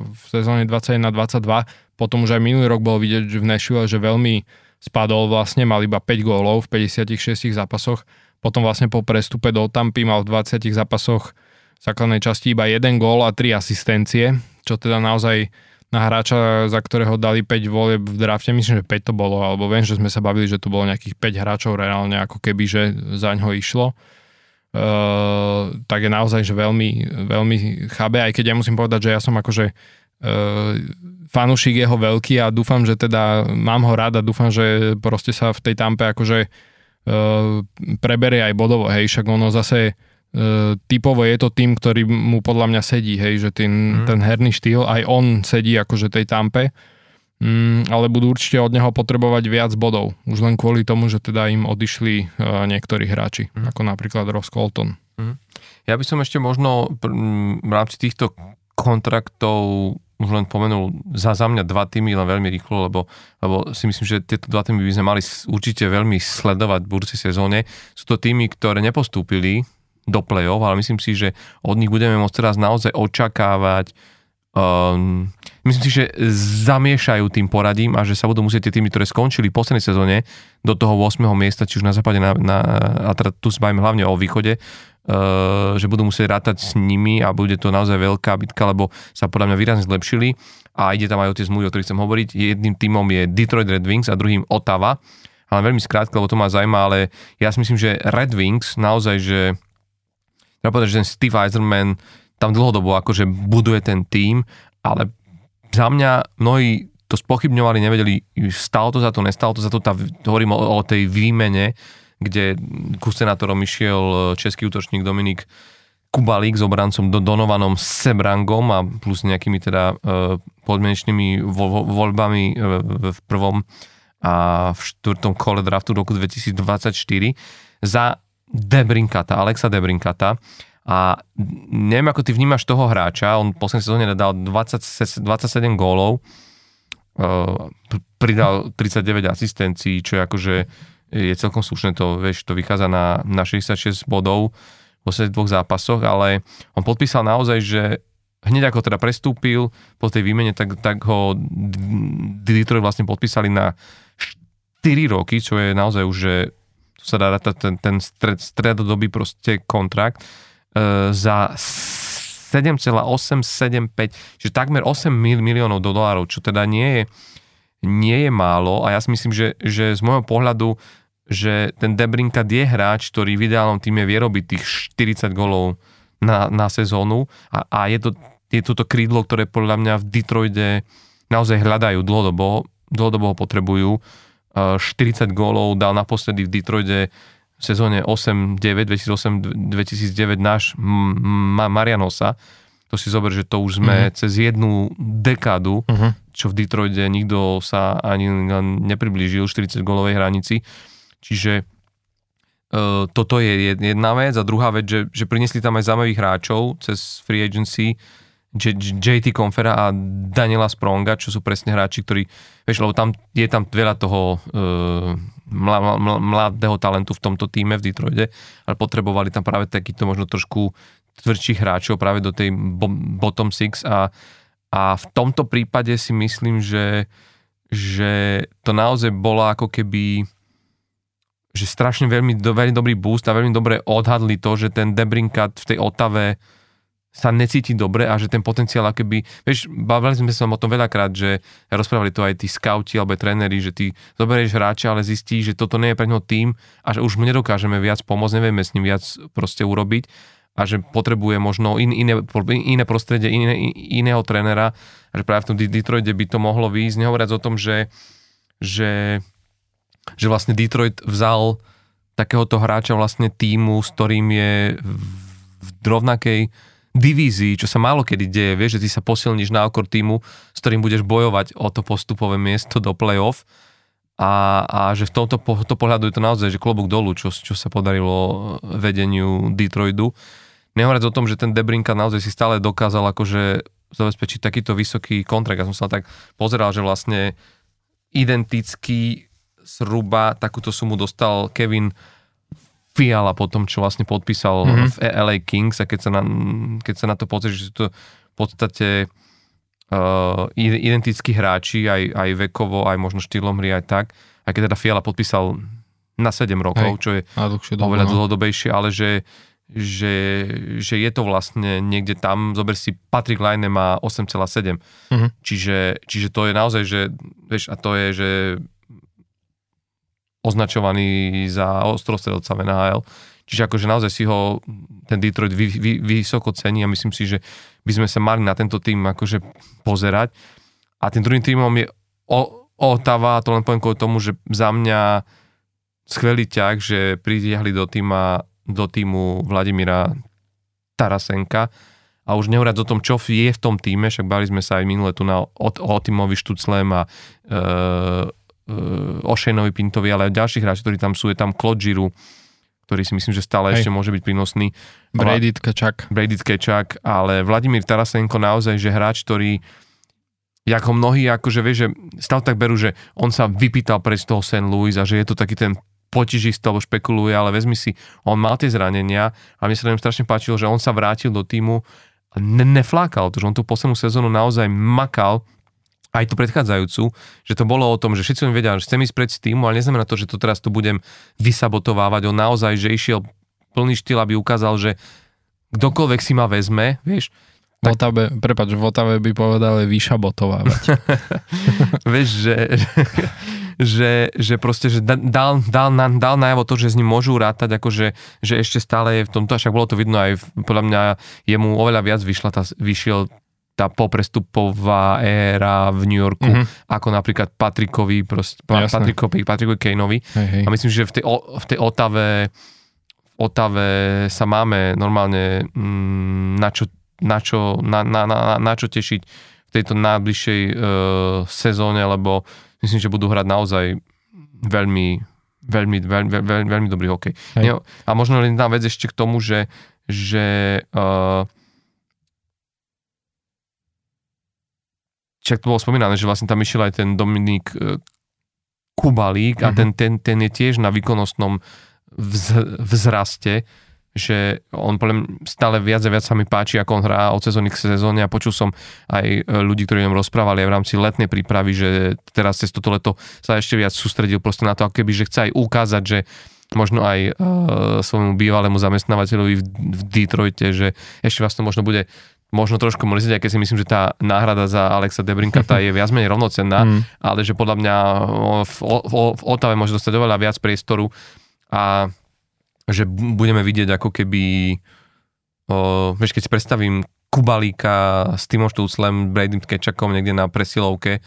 v sezóne 21-22, potom už aj minulý rok bol vidieť, že v Nešvile, že veľmi spadol vlastne, mal iba 5 gólov v 56 zápasoch, potom vlastne po prestupe do Tampy mal v 20 zápasoch v základnej časti iba 1 gól a 3 asistencie, čo teda naozaj na hráča, za ktorého dali 5 volieb v drafte, myslím, že 5 to bolo, alebo viem, že sme sa bavili, že to bolo nejakých 5 hráčov reálne, ako keby, že za ňo išlo. Uh, tak je naozaj, že veľmi, veľmi chábe, aj keď ja musím povedať, že ja som akože uh, fanúšik jeho veľký a dúfam, že teda mám ho rád a dúfam, že proste sa v tej tampe akože uh, preberie aj bodovo, hej, však ono zase typovo je to tým, ktorý mu podľa mňa sedí, hej, že ten, mm. ten herný štýl, aj on sedí akože tej tampe, mm, ale budú určite od neho potrebovať viac bodov, už len kvôli tomu, že teda im odišli uh, niektorí hráči, mm. ako napríklad Ross Colton. Mm. Ja by som ešte možno v rámci týchto kontraktov už len pomenul za, za mňa dva týmy len veľmi rýchlo, lebo, lebo si myslím, že tieto dva týmy by sme mali určite veľmi sledovať v budúcej sezóne. Sú to týmy, ktoré nepostúpili do play-off, ale myslím si, že od nich budeme môcť teraz naozaj očakávať um, myslím si, že zamiešajú tým poradím a že sa budú musieť tie týmy, ktoré skončili v poslednej sezóne do toho 8. miesta, či už na západe, na, na, a teda tu sa bavíme hlavne o východe, uh, že budú musieť rátať s nimi a bude to naozaj veľká bitka, lebo sa podľa mňa výrazne zlepšili a ide tam aj o tie zmluvy, o ktorých chcem hovoriť. Jedným týmom je Detroit Red Wings a druhým Ottawa. Ale veľmi skrátko, lebo to ma zaujíma, ale ja si myslím, že Red Wings naozaj, že treba povedať, že ten Steve Eiserman tam dlhodobo akože buduje ten tým, ale za mňa mnohí to spochybňovali, nevedeli, stalo to za to, nestalo to za to, tá, hovorím o, o tej výmene, kde ku senátorom išiel český útočník Dominik Kubalík s obrancom do Donovanom Sebrangom a plus nejakými teda e, podmienečnými vo, voľbami e, v prvom a v štvrtom kole draftu roku 2024 za Debrinkata, Alexa Debrinkata. A neviem, ako ty vnímaš toho hráča, on v poslednej sezóne dal 20, 27 gólov, e, pridal 39 asistencií, čo je akože je celkom slušné, to, vieš, to vychádza na, na 66 bodov posledných dvoch zápasoch, ale on podpísal naozaj, že hneď ako teda prestúpil po tej výmene, tak, tak ho Detroit vlastne podpísali na 4 roky, čo je naozaj už, že to sa dá ten, ten stred, stredodobý proste kontrakt e, za 7,875, čiže takmer 8 miliónov dolárov, čo teda nie je, nie je málo a ja si myslím, že, že z môjho pohľadu že ten Debrinkat je hráč, ktorý v ideálnom týme vie robiť tých 40 golov na, na sezónu a, a je, to, je toto krídlo, ktoré podľa mňa v Detroite naozaj hľadajú dlhodobo, dlhodobo ho potrebujú. 40 gólov dal naposledy v Detroite v sezóne 8-9, 2008-2009 náš Marianosa. To si zober, že to už sme mm-hmm. cez jednu dekádu, mm-hmm. čo v Detroite nikto sa ani nepriblížil 40 gólovej hranici. Čiže uh, toto je jedna vec a druhá vec, že, že priniesli tam aj zaujímavých hráčov cez free agency, JT Confera a Daniela Spronga, čo sú presne hráči, ktorí, vieš, lebo tam je tam veľa toho uh, mladého talentu v tomto týme v Detroite, ale potrebovali tam práve takýto možno trošku tvrdších hráčov práve do tej bottom six a, a v tomto prípade si myslím, že, že to naozaj bolo ako keby že strašne veľmi, veľmi dobrý boost a veľmi dobre odhadli to, že ten Debrinkat v tej Otave sa necíti dobre a že ten potenciál akoby, vieš, bavili sme sa o tom veľakrát, že rozprávali to aj tí scouti alebo tréneri, že ty zoberieš hráča, ale zistíš, že toto nie je pre neho tým a že už mu nedokážeme viac pomôcť, nevieme s ním viac proste urobiť a že potrebuje možno in, iné, iné prostredie, iné, iného trénera a že práve v tom Detroite by to mohlo výjsť, nehovoriac o tom, že, že že vlastne Detroit vzal takéhoto hráča vlastne týmu, s ktorým je v rovnakej divízii, čo sa málo kedy deje, vieš, že ty sa posilníš na okor týmu, s ktorým budeš bojovať o to postupové miesto do play-off a, a že v tomto to pohľadu je to naozaj, že klobúk dolu, čo, čo sa podarilo vedeniu Detroitu. Nehovoriac o tom, že ten Debrinka naozaj si stále dokázal akože zabezpečiť takýto vysoký kontrakt. Ja som sa tak pozeral, že vlastne identický zhruba takúto sumu dostal Kevin Fiala po tom, čo vlastne podpísal mm-hmm. v LA Kings a keď sa na, keď sa na to pozrieš, že sú to v podstate uh, identickí hráči, aj, aj vekovo, aj možno štýlom hry, aj tak. A keď teda Fiala podpísal na 7 rokov, Hej, čo je oveľa no. dlhodobejšie, ale že, že, že je to vlastne niekde tam, zober si, Patrick Line má 8,7. Mm-hmm. Čiže, čiže to je naozaj, že, vieš, a to je, že označovaný za ostrostredovca v NHL. Čiže akože naozaj si ho ten Detroit vy, vy, vysoko cení a myslím si, že by sme sa mali na tento tým akože pozerať. A tým druhým týmom je Otava, to len poviem kvôli tomu, že za mňa skvelý ťah, že pritiahli do týma do týmu Vladimíra Tarasenka a už nehovoriac o tom, čo je v tom týme, však bali sme sa aj minule tu na o, o Timovi Štuclem a e, Ošenovi Pintovi, ale aj ďalších hráčov, ktorí tam sú, je tam Claude Giroux, ktorý si myslím, že stále Hej. ešte môže byť prínosný. Brady Tkečak. Brady Tkečak, ale Vladimír Tarasenko naozaj, že hráč, ktorý ako mnohí, akože vieš, že stále tak berú, že on sa vypýtal pre z toho St. Louis a že je to taký ten potižist, alebo špekuluje, ale vezmi si, on mal tie zranenia a mne sa tam strašne páčilo, že on sa vrátil do týmu a ne- neflákal to, že on tú poslednú sezónu naozaj makal aj tú predchádzajúcu, že to bolo o tom, že všetci mi vedia, že chcem ísť pred týmu, ale neznamená to, že to teraz tu budem vysabotovávať. On naozaj, že išiel plný štýl, aby ukázal, že kdokoľvek si ma vezme, vieš, V Otave, prepáč, v Otave by povedali vyšabotovávať. Vieš, že, že, že proste, že dal, dal, dal najavo to, že s ním môžu rátať, akože, že ešte stále je v tomto, však bolo to vidno aj, podľa mňa jemu oveľa viac vyšla tá, vyšiel tá poprestupová éra v New Yorku, mm-hmm. ako napríklad Patrikovi, proste, Patrikovi, Patrikovi Kaneovi. Hej, hej. A myslím, že v tej, v tej Otave, v Otave sa máme normálne mm, na čo na čo, na, na, na, na čo tešiť v tejto najbližšej uh, sezóne, lebo myslím, že budú hrať naozaj veľmi, veľmi, veľmi, veľmi, veľmi dobrý hokej. Hej. A možno len jedna vec ešte k tomu, že, že uh, však to bolo spomínané, že vlastne tam išiel aj ten Dominik uh, Kubalík a mhm. ten, ten, ten je tiež na výkonnostnom vz, vzraste že on podľa mňa stále viac a viac sa mi páči, ako on hrá od sezóny k sezóne a počul som aj e, ľudí, ktorí o ňom rozprávali aj v rámci letnej prípravy, že teraz cez toto leto sa ešte viac sústredil proste na to, ako keby, že chce aj ukázať, že možno aj uh, svojmu bývalému zamestnávateľovi v, v Detroite, že ešte to možno bude možno trošku mrzieť, aj keď si myslím, že tá náhrada za Alexa Debrinka tá je viac menej rovnocenná, mm. ale že podľa mňa v, v, v Otave môže dostať oveľa viac priestoru a že budeme vidieť ako keby, o, vieš, keď si predstavím Kubalíka s Timom Štúclem, Bradym Kečakom niekde na presilovke,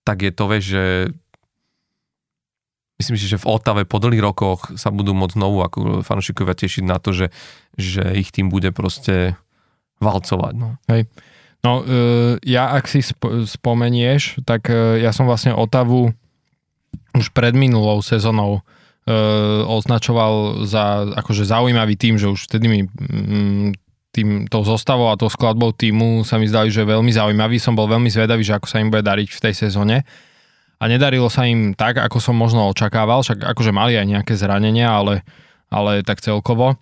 tak je to, vieš, že myslím si, že v Otave po dlhých rokoch sa budú môcť znovu ako fanúšikovia tešiť na to, že, že ich tým bude proste valcovať. No. Hej. No, uh, ja ak si sp- spomenieš, tak uh, ja som vlastne Otavu už pred minulou sezónou uh, označoval za akože zaujímavý tým, že už vtedy mi mm, tým, tou zostavou a tou skladbou týmu sa mi zdali, že veľmi zaujímavý. Som bol veľmi zvedavý, že ako sa im bude dariť v tej sezóne. A nedarilo sa im tak, ako som možno očakával, však akože mali aj nejaké zranenia, ale, ale tak celkovo.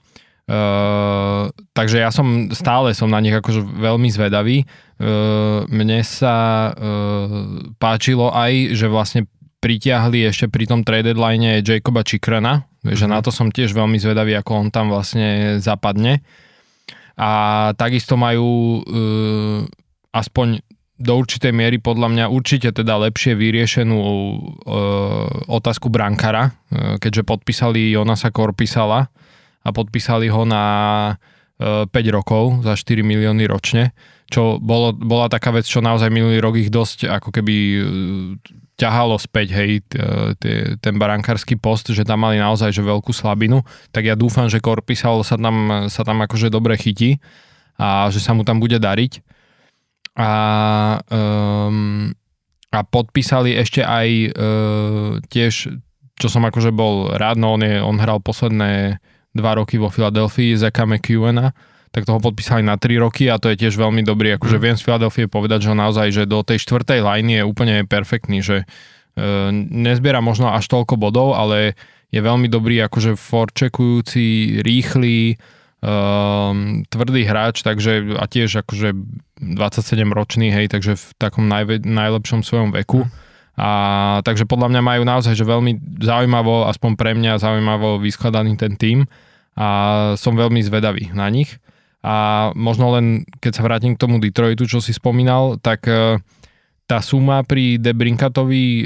Uh, takže ja som stále som na nich akože veľmi zvedavý. Uh, mne sa uh, páčilo aj, že vlastne pritiahli ešte pri tom trade deadline Jacoba Chikrana, mm-hmm. že na to som tiež veľmi zvedavý, ako on tam vlastne zapadne. A takisto majú uh, aspoň do určitej miery podľa mňa určite teda lepšie vyriešenú uh, otázku brankara, uh, keďže podpísali Jonasa Korpisala a podpísali ho na uh, 5 rokov za 4 milióny ročne, čo bolo, bola taká vec, čo naozaj minulý rok ich dosť ako keby uh, ťahalo späť, hej, ten barankársky post, že tam mali naozaj že veľkú slabinu, tak ja dúfam, že Korpisal sa tam, sa tam akože dobre chytí a že sa mu tam bude dariť. A, um, a podpísali ešte aj uh, tiež, čo som akože bol rád, no on, je, on hral posledné dva roky vo Filadelfii, Zeka McEwena, tak toho podpísali na 3 roky a to je tiež veľmi dobrý. Akože mm. viem z Philadelphia povedať, že naozaj, že do tej štvrtej liney je úplne perfektný, že e, nezbiera možno až toľko bodov, ale je veľmi dobrý, akože forčekujúci, rýchly, um, tvrdý hráč, takže a tiež akože 27 ročný, hej, takže v takom najve, najlepšom svojom veku. Mm. A takže podľa mňa majú naozaj, že veľmi zaujímavo, aspoň pre mňa zaujímavo vyskladaný ten tým a som veľmi zvedavý na nich. A možno len, keď sa vrátim k tomu Detroitu, čo si spomínal, tak e, tá suma pri Debrinkatovi e,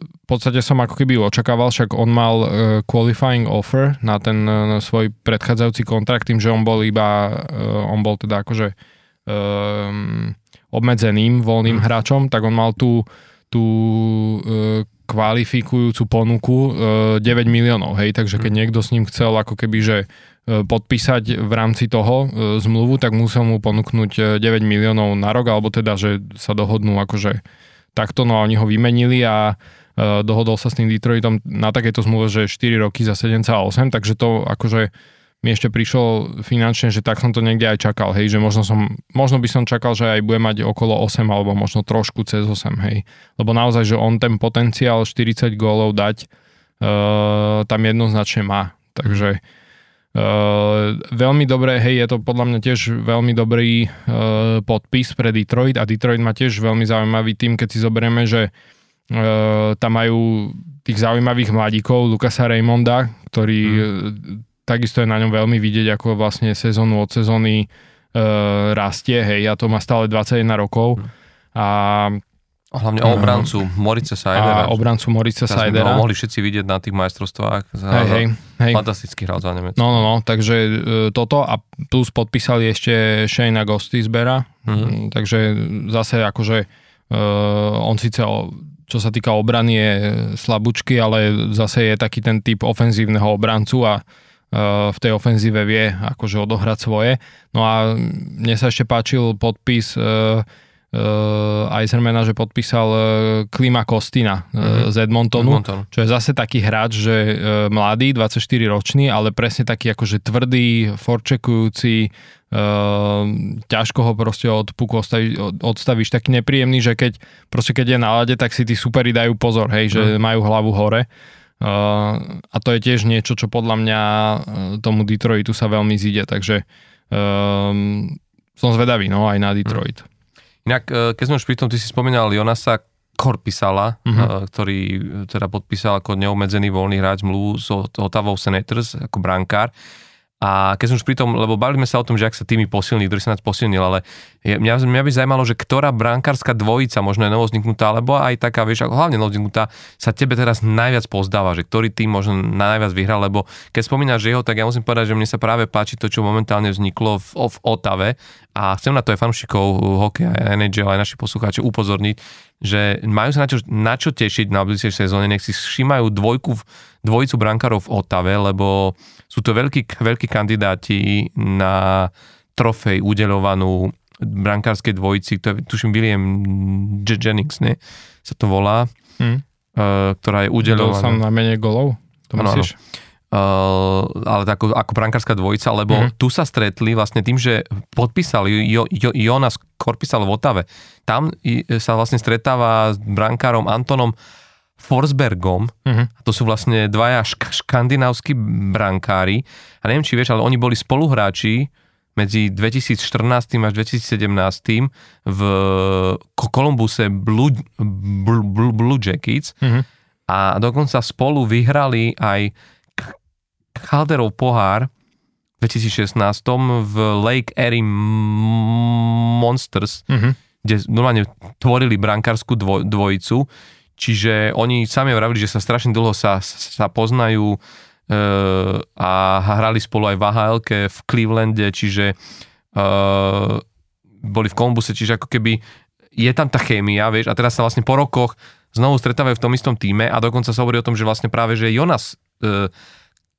v podstate som ako keby očakával, však on mal e, qualifying offer na ten svoj predchádzajúci kontrakt, tým, že on bol iba, on bol teda akože obmedzeným voľným mm. hráčom, tak on mal tú, tú kvalifikujúcu ponuku 9 miliónov, hej, takže keď mm. niekto s ním chcel ako keby, že E, podpísať v rámci toho e, zmluvu, tak musel mu ponúknuť 9 e, miliónov na rok, alebo teda, že sa dohodnú akože takto, no a oni ho vymenili a dohodol sa s tým Detroitom na takéto zmluve, že 4 roky za 7,8, takže to akože mi ešte prišlo finančne, že tak som to niekde aj čakal, hej, že možno, som, možno by som čakal, že aj bude mať okolo 8 alebo možno trošku cez 8, hej, lebo naozaj, že on ten potenciál 40 gólov dať uh, tam jednoznačne má, takže Uh, veľmi dobré, hej, je to podľa mňa tiež veľmi dobrý uh, podpis pre Detroit a Detroit má tiež veľmi zaujímavý tým, keď si zoberieme, že uh, tam majú tých zaujímavých mladíkov, Lukasa Raymonda, ktorý mm. Takisto je na ňom veľmi vidieť, ako vlastne sezónu od sezóny rastie, hej, a to má stále 21 rokov. A a hlavne o obrancu Morice Seidera. A obrancu Morice Seidera. mohli všetci vidieť na tých majstrovstvách. Hej, hej, hej. Fantasticky hral za Nemecko. No, no, no, takže e, toto a plus podpísali ešte Shane Gostisbera, mm-hmm. takže zase akože e, on síce o, čo sa týka obrany je slabúčky, ale zase je taký ten typ ofenzívneho obrancu a e, v tej ofenzíve vie akože odohrať svoje. No a mne sa ešte páčil podpis uh, Eisermana, že podpísal uh, Klima Kostina uh, z Edmontonu, Edmonton. čo je zase taký hráč, že uh, mladý, 24 ročný, ale presne taký akože tvrdý, forčekujúci, uh, ťažko ho proste od puku odstavíš, od, odstavíš, taký nepríjemný, že keď proste keď je na lade, tak si tí superi dajú pozor, hej, že mm. majú hlavu hore. Uh, a to je tiež niečo, čo podľa mňa tomu Detroitu sa veľmi zíde, takže um, som zvedavý, no, aj na Detroit. Mm. Inak, e, keď sme už pri tom, ty si spomínal Jonasa Korpisala, uh-huh. ktorý teda podpísal ako neobmedzený voľný hráč mluvu s Otavou Senators ako brankár. A keď som už pri tom, lebo bavili sme sa o tom, že ak sa tými posilní, ktorý sa nás posilnil, ale mňa, mňa by zaujímalo, že ktorá brankárska dvojica, možno je novozniknutá, alebo aj taká, vieš, ako hlavne novozniknutá, sa tebe teraz najviac pozdáva, že ktorý tým možno najviac vyhral, lebo keď spomínaš jeho, tak ja musím povedať, že mne sa práve páči to, čo momentálne vzniklo v, v Otave. A chcem na to aj fanúšikov hokeja, NHL, aj našich poslucháčov upozorniť, že majú sa na čo, na čo tešiť na budúcej sezóne, nech si všímajú dvojku, dvojicu brankárov v Otave, lebo sú to veľkí, veľkí kandidáti na trofej udeľovanú brankárskej dvojici, to je, tuším, William Jennings, ne? Sa to volá, hmm. uh, ktorá je udeľovaná. Dal som na menej golov? To ano, myslíš? Ano. Uh, ale ako, ako brankárska dvojica, lebo hmm. tu sa stretli vlastne tým, že podpísali jo, jo, Jonas Korpisal v Otave. Tam sa vlastne stretáva s brankárom Antonom Forsbergom, uh-huh. to sú vlastne dvaja šk- škandinávsky brankári a neviem, či vieš, ale oni boli spoluhráči medzi 2014 až 2017 v Kolumbuse Blue, Blue, Blue, Blue Jackets uh-huh. a dokonca spolu vyhrali aj Calderov pohár v 2016 v Lake Erie Monsters, uh-huh. kde normálne tvorili brankárskú dvoj, dvojicu Čiže oni sami vravili, že sa strašne dlho sa, sa poznajú e, a hrali spolu aj v ahl v Clevelande, čiže e, boli v Kolumbuse, čiže ako keby je tam tá chémia, vieš, a teraz sa vlastne po rokoch znovu stretávajú v tom istom týme a dokonca sa hovorí o tom, že vlastne práve, že Jonas e,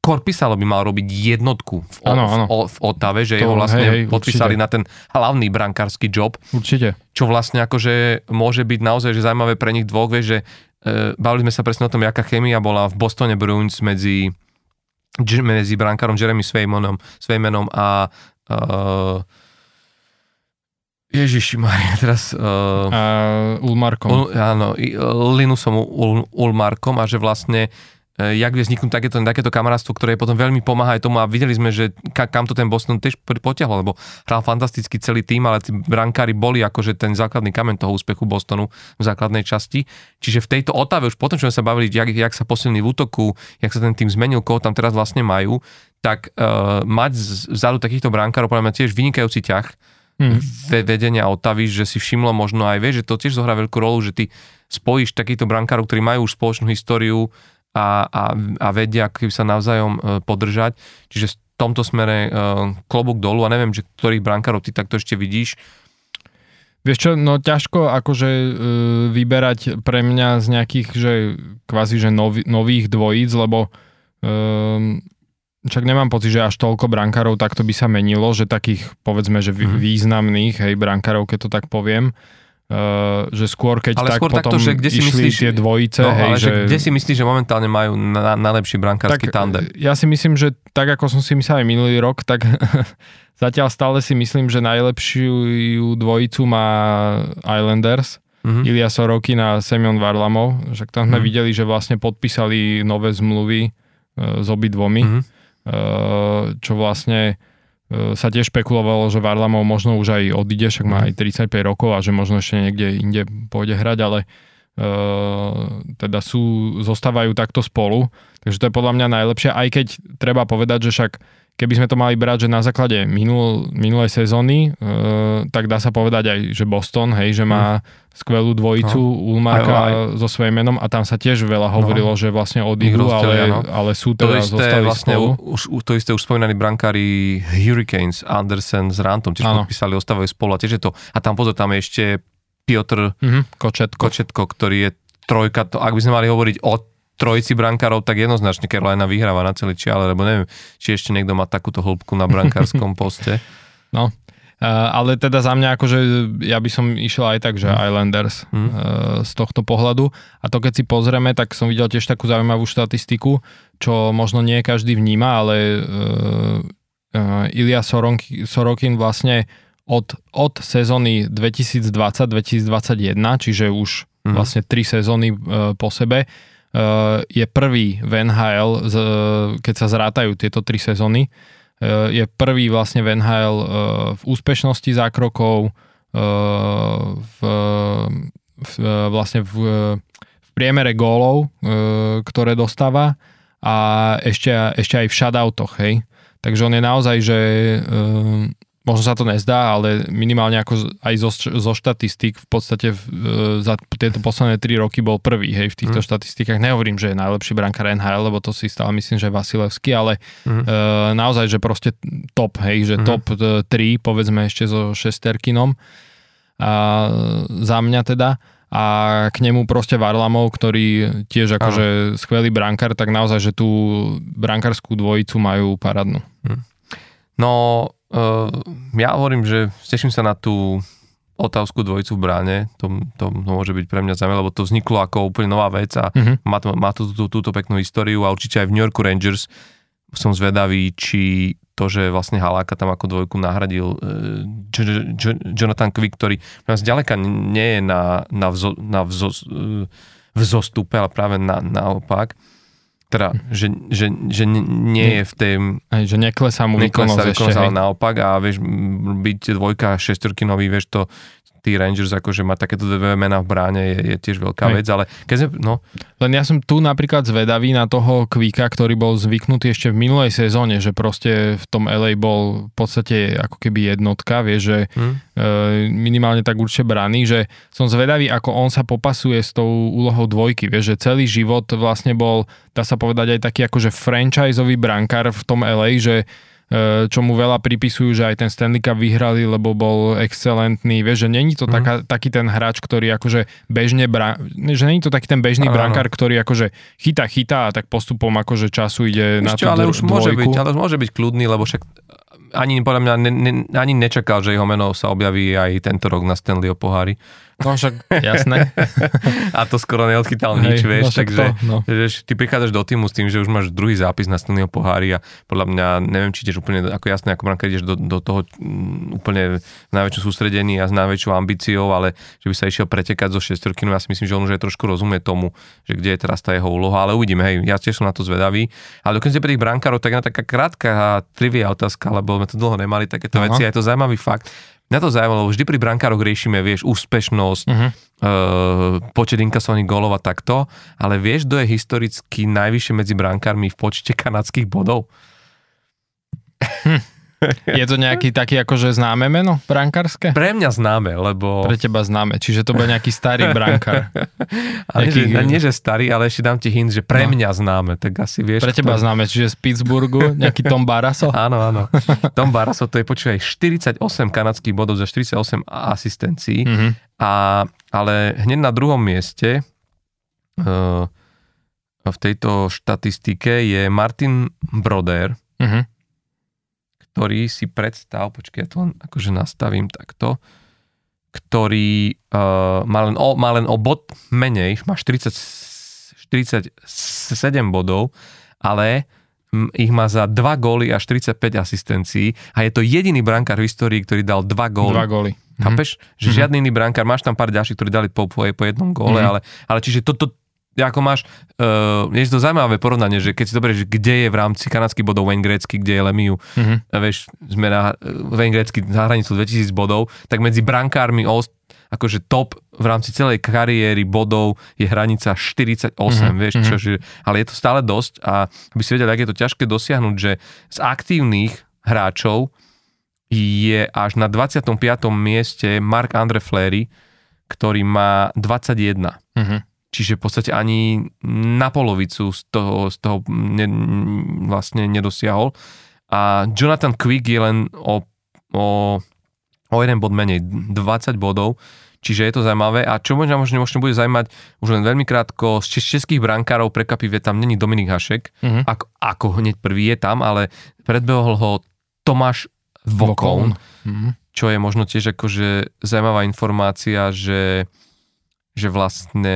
Korpisalo by mal robiť jednotku v, ano, ano. v, v Otave, že to, jeho vlastne hej, hej, podpísali určite. na ten hlavný brankársky job. Určite. Čo vlastne akože môže byť naozaj že zaujímavé pre nich dvoch, vieš, že e, bavili sme sa presne o tom, aká chemia bola v Bostone Bruins medzi, medzi brankárom Jeremy Svejmenom, Svejmenom a e, Ježiši Maria, teraz... Uh, uh, Ulmarkom. Ul, áno, Linusom Ul, Ulmarkom a že vlastne E, jak vie vzniknúť takéto, takéto kamarátstvo, ktoré potom veľmi pomáha aj tomu a videli sme, že ka, kam to ten Boston tiež potiahol, lebo hral fantasticky celý tým, ale tí brankári boli akože ten základný kamen toho úspechu Bostonu v základnej časti. Čiže v tejto otave už potom, čo sme sa bavili, jak, jak sa posilní v útoku, jak sa ten tým zmenil, koho tam teraz vlastne majú, tak uh, mať vzadu takýchto brankárov, podľa mňa tiež vynikajúci ťah hmm. vedenia Otavy, že si všimlo možno aj, vieš, že to tiež zohrá veľkú rolu, že ty spojíš takýchto brankárov, ktorí majú už spoločnú históriu, a, a, a vedia ako sa navzájom e, podržať. Čiže v tomto smere e, klobúk dolu a neviem, že ktorých brankárov ty takto ešte vidíš. Vieš čo, no ťažko akože e, vyberať pre mňa z nejakých, že kvázi, že nov, nových dvojíc, lebo e, však nemám pocit, že až toľko brankárov takto by sa menilo, že takých povedzme, že mm-hmm. významných, hej, brankárov, keď to tak poviem, Uh, že skôr keď ale tak skôr potom takto, že kde si myslíš, tie dvojice, no, hej, ale že... Kde si myslíš, že momentálne majú na, najlepší brankársky tak, tandem? Ja si myslím, že tak ako som si myslel aj minulý rok, tak zatiaľ stále si myslím, že najlepšiu dvojicu má Islanders, mm-hmm. Ilia Sorokin a Semyon Varlamov, však tam sme mm-hmm. videli, že vlastne podpísali nové zmluvy uh, s obidvomi, mm-hmm. uh, čo vlastne E, sa tiež špekulovalo, že Varlamov možno už aj odíde, však má aj 35 rokov a že možno ešte niekde inde pôjde hrať, ale uh, teda sú, zostávajú takto spolu, takže to je podľa mňa najlepšie, aj keď treba povedať, že však keby sme to mali brať, že na základe minul, minulej sezóny, e, tak dá sa povedať aj, že Boston, hej, že má mm. skvelú dvojicu no. Ulmarka aj, aj. so svojím menom a tam sa tiež veľa no. hovorilo, no. že vlastne odídu, ale, no. ale sú teda to isté, vlastne spolu. Už, to isté už spomínaní brankári Hurricanes, Andersen s Rantom, tiež ano. podpísali, ostávajú spolu a tiež je to, a tam pozor, tam je ešte Piotr mm-hmm, Kočetko. Kočetko, ktorý je trojka, to, ak by sme mali hovoriť o trojici brankárov, tak jednoznačne Carolina vyhráva na celý čiale, lebo neviem, či ešte niekto má takúto hĺbku na brankárskom poste. No, Uh, ale teda za mňa akože ja by som išiel aj tak, že mm. Islanders mm. Uh, z tohto pohľadu. A to keď si pozrieme, tak som videl tiež takú zaujímavú štatistiku, čo možno nie každý vníma, ale uh, uh, Ilia Sorokin, vlastne od, od sezóny 2020-2021, čiže už mm. vlastne tri sezóny uh, po sebe, je prvý v NHL, keď sa zrátajú tieto tri sezóny, eh, je prvý vlastne v NHL eh, v úspešnosti zákrokov, v, v, vlastne v, v priemere gólov, ktoré dostáva a ešte, ešte aj v shutoutoch, hej. Takže on je naozaj, že možno sa to nezdá, ale minimálne ako aj zo, zo štatistík v podstate v, e, za tieto posledné 3 roky bol prvý hej, v týchto mm. štatistikách. Nehovorím, že je najlepší brankár NHL, lebo to si stále myslím, že je Vasilevský, ale mm. e, naozaj, že proste top, hej, že mm. top 3, e, povedzme ešte so šesterkinom a za mňa teda a k nemu proste Varlamov, ktorý tiež akože skvelý brankár, tak naozaj, že tú brankárskú dvojicu majú paradnú. Mm. No, Uh, ja hovorím, že teším sa na tú otávskú dvojicu v bráne, to, to môže byť pre mňa zaujímavé, lebo to vzniklo ako úplne nová vec a uh-huh. má, to, má to tú, túto peknú históriu a určite aj v New Yorku Rangers som zvedavý, či to, že vlastne Haláka tam ako dvojku nahradil uh, J- J- Jonathan Quick, ktorý zďaleka nie je na, na, vzo, na vzo, uh, vzostupe, ale práve na, naopak teda, že, že, že nie je v tej... Aj, že neklesá mu výkonnosť ešte. ale naopak a vieš, byť dvojka, šestorky nový, vieš, to, tí Rangers akože má takéto dve mená v bráne je, je tiež veľká Hej. vec, ale keď sme, no. Len ja som tu napríklad zvedavý na toho Kvika, ktorý bol zvyknutý ešte v minulej sezóne, že proste v tom LA bol v podstate ako keby jednotka, vieš, že hmm. e, minimálne tak určite braný, že som zvedavý, ako on sa popasuje s tou úlohou dvojky, vieš, že celý život vlastne bol, dá sa povedať aj taký akože franchiseový brankár v tom LA, že čo mu veľa pripisujú, že aj ten Stanley Cup vyhrali, lebo bol excelentný. Vieš, že není to mm. taká, taký ten hráč, ktorý akože bežne, bra, že není to taký ten bežný ano. brankár, ktorý akože chytá, chytá a tak postupom akože času ide Ešte, na tú ale už dvojku. môže byť, ale už môže byť kľudný, lebo však ani podľa mňa ne, ne, ani nečakal, že jeho meno sa objaví aj tento rok na Stanleyho pohári. No však, jasné. a to skoro neodchytal nič, Hej, vieš, no takže to, no. že ty prichádzaš do týmu s tým, že už máš druhý zápis na Stanleyho pohári a podľa mňa, neviem, či tiež úplne ako jasné, ako branka ideš do, do toho mm, úplne najväčšom sústredení a s najväčšou ambíciou, ale že by sa išiel pretekať zo šestorky, no ja si myslím, že on už aj trošku rozumie tomu, že kde je teraz tá jeho úloha, ale uvidíme, hej, ja tiež som na to zvedavý. Ale dokonca pri tých brankárov, tak na taká krátka trivia otázka, lebo sme to dlho nemali takéto Aha. veci, a je to zaujímavý fakt Mňa to zaujímalo, vždy pri brankároch riešime, vieš, úspešnosť, uh-huh. uh, počet inkasovaných golov a takto, ale vieš, kto je historicky najvyššie medzi brankármi v počte kanadských bodov? Hm. Je to nejaký taký akože známe meno brankárske? Pre mňa známe, lebo... Pre teba známe, čiže to bol nejaký starý brankár. ale nejaký... nie, nie, že starý, ale ešte dám ti hint, že pre no. mňa známe, tak asi vieš. Pre teba kto... známe, čiže z Pittsburghu, nejaký Tom Baraso? áno, áno. Tom Baraso, to je počúvaj 48 kanadských bodov za 48 asistencií, mm-hmm. a, ale hneď na druhom mieste uh, v tejto štatistike je Martin Broder, mm-hmm ktorý si predstav, počkaj, ja to len akože nastavím takto, ktorý uh, má, len o, má len o bod menej, má 40, 47 bodov, ale ich má za 2 góly a 45 asistencií a je to jediný brankár v histórii, ktorý dal 2 góly. 2 góly. Chápeš? Mm-hmm. Že mm-hmm. žiadny iný brankár, máš tam pár ďalších, ktorí dali po, po, po jednom góle, mm-hmm. ale, ale čiže toto, to, ako máš, uh, je to zaujímavé porovnanie, že keď si doberieš, kde je v rámci kanadských bodov Wayne Gretzky, kde je Lemiu, mm-hmm. vieš, sme na Wayne Gretzky na hranicu 2000 bodov, tak medzi brankármi akože top v rámci celej kariéry bodov je hranica 48, mm-hmm. vieš, čo, že, ale je to stále dosť a aby si vedel, ak je to ťažké dosiahnuť, že z aktívnych hráčov je až na 25. mieste Mark Andre Fleury, ktorý má 21. Mm-hmm čiže v podstate ani na polovicu z toho, z toho ne, vlastne nedosiahol. A Jonathan Quick je len o, o, o jeden bod menej, 20 bodov, čiže je to zaujímavé. A čo možno, možno, možno bude zaujímať, už len veľmi krátko, z českých brankárov prekapivé tam není Dominik Hašek, mm-hmm. ako, ako hneď prvý je tam, ale predbehol ho Tomáš Vokón, mm-hmm. čo je možno tiež akože zaujímavá informácia, že že vlastne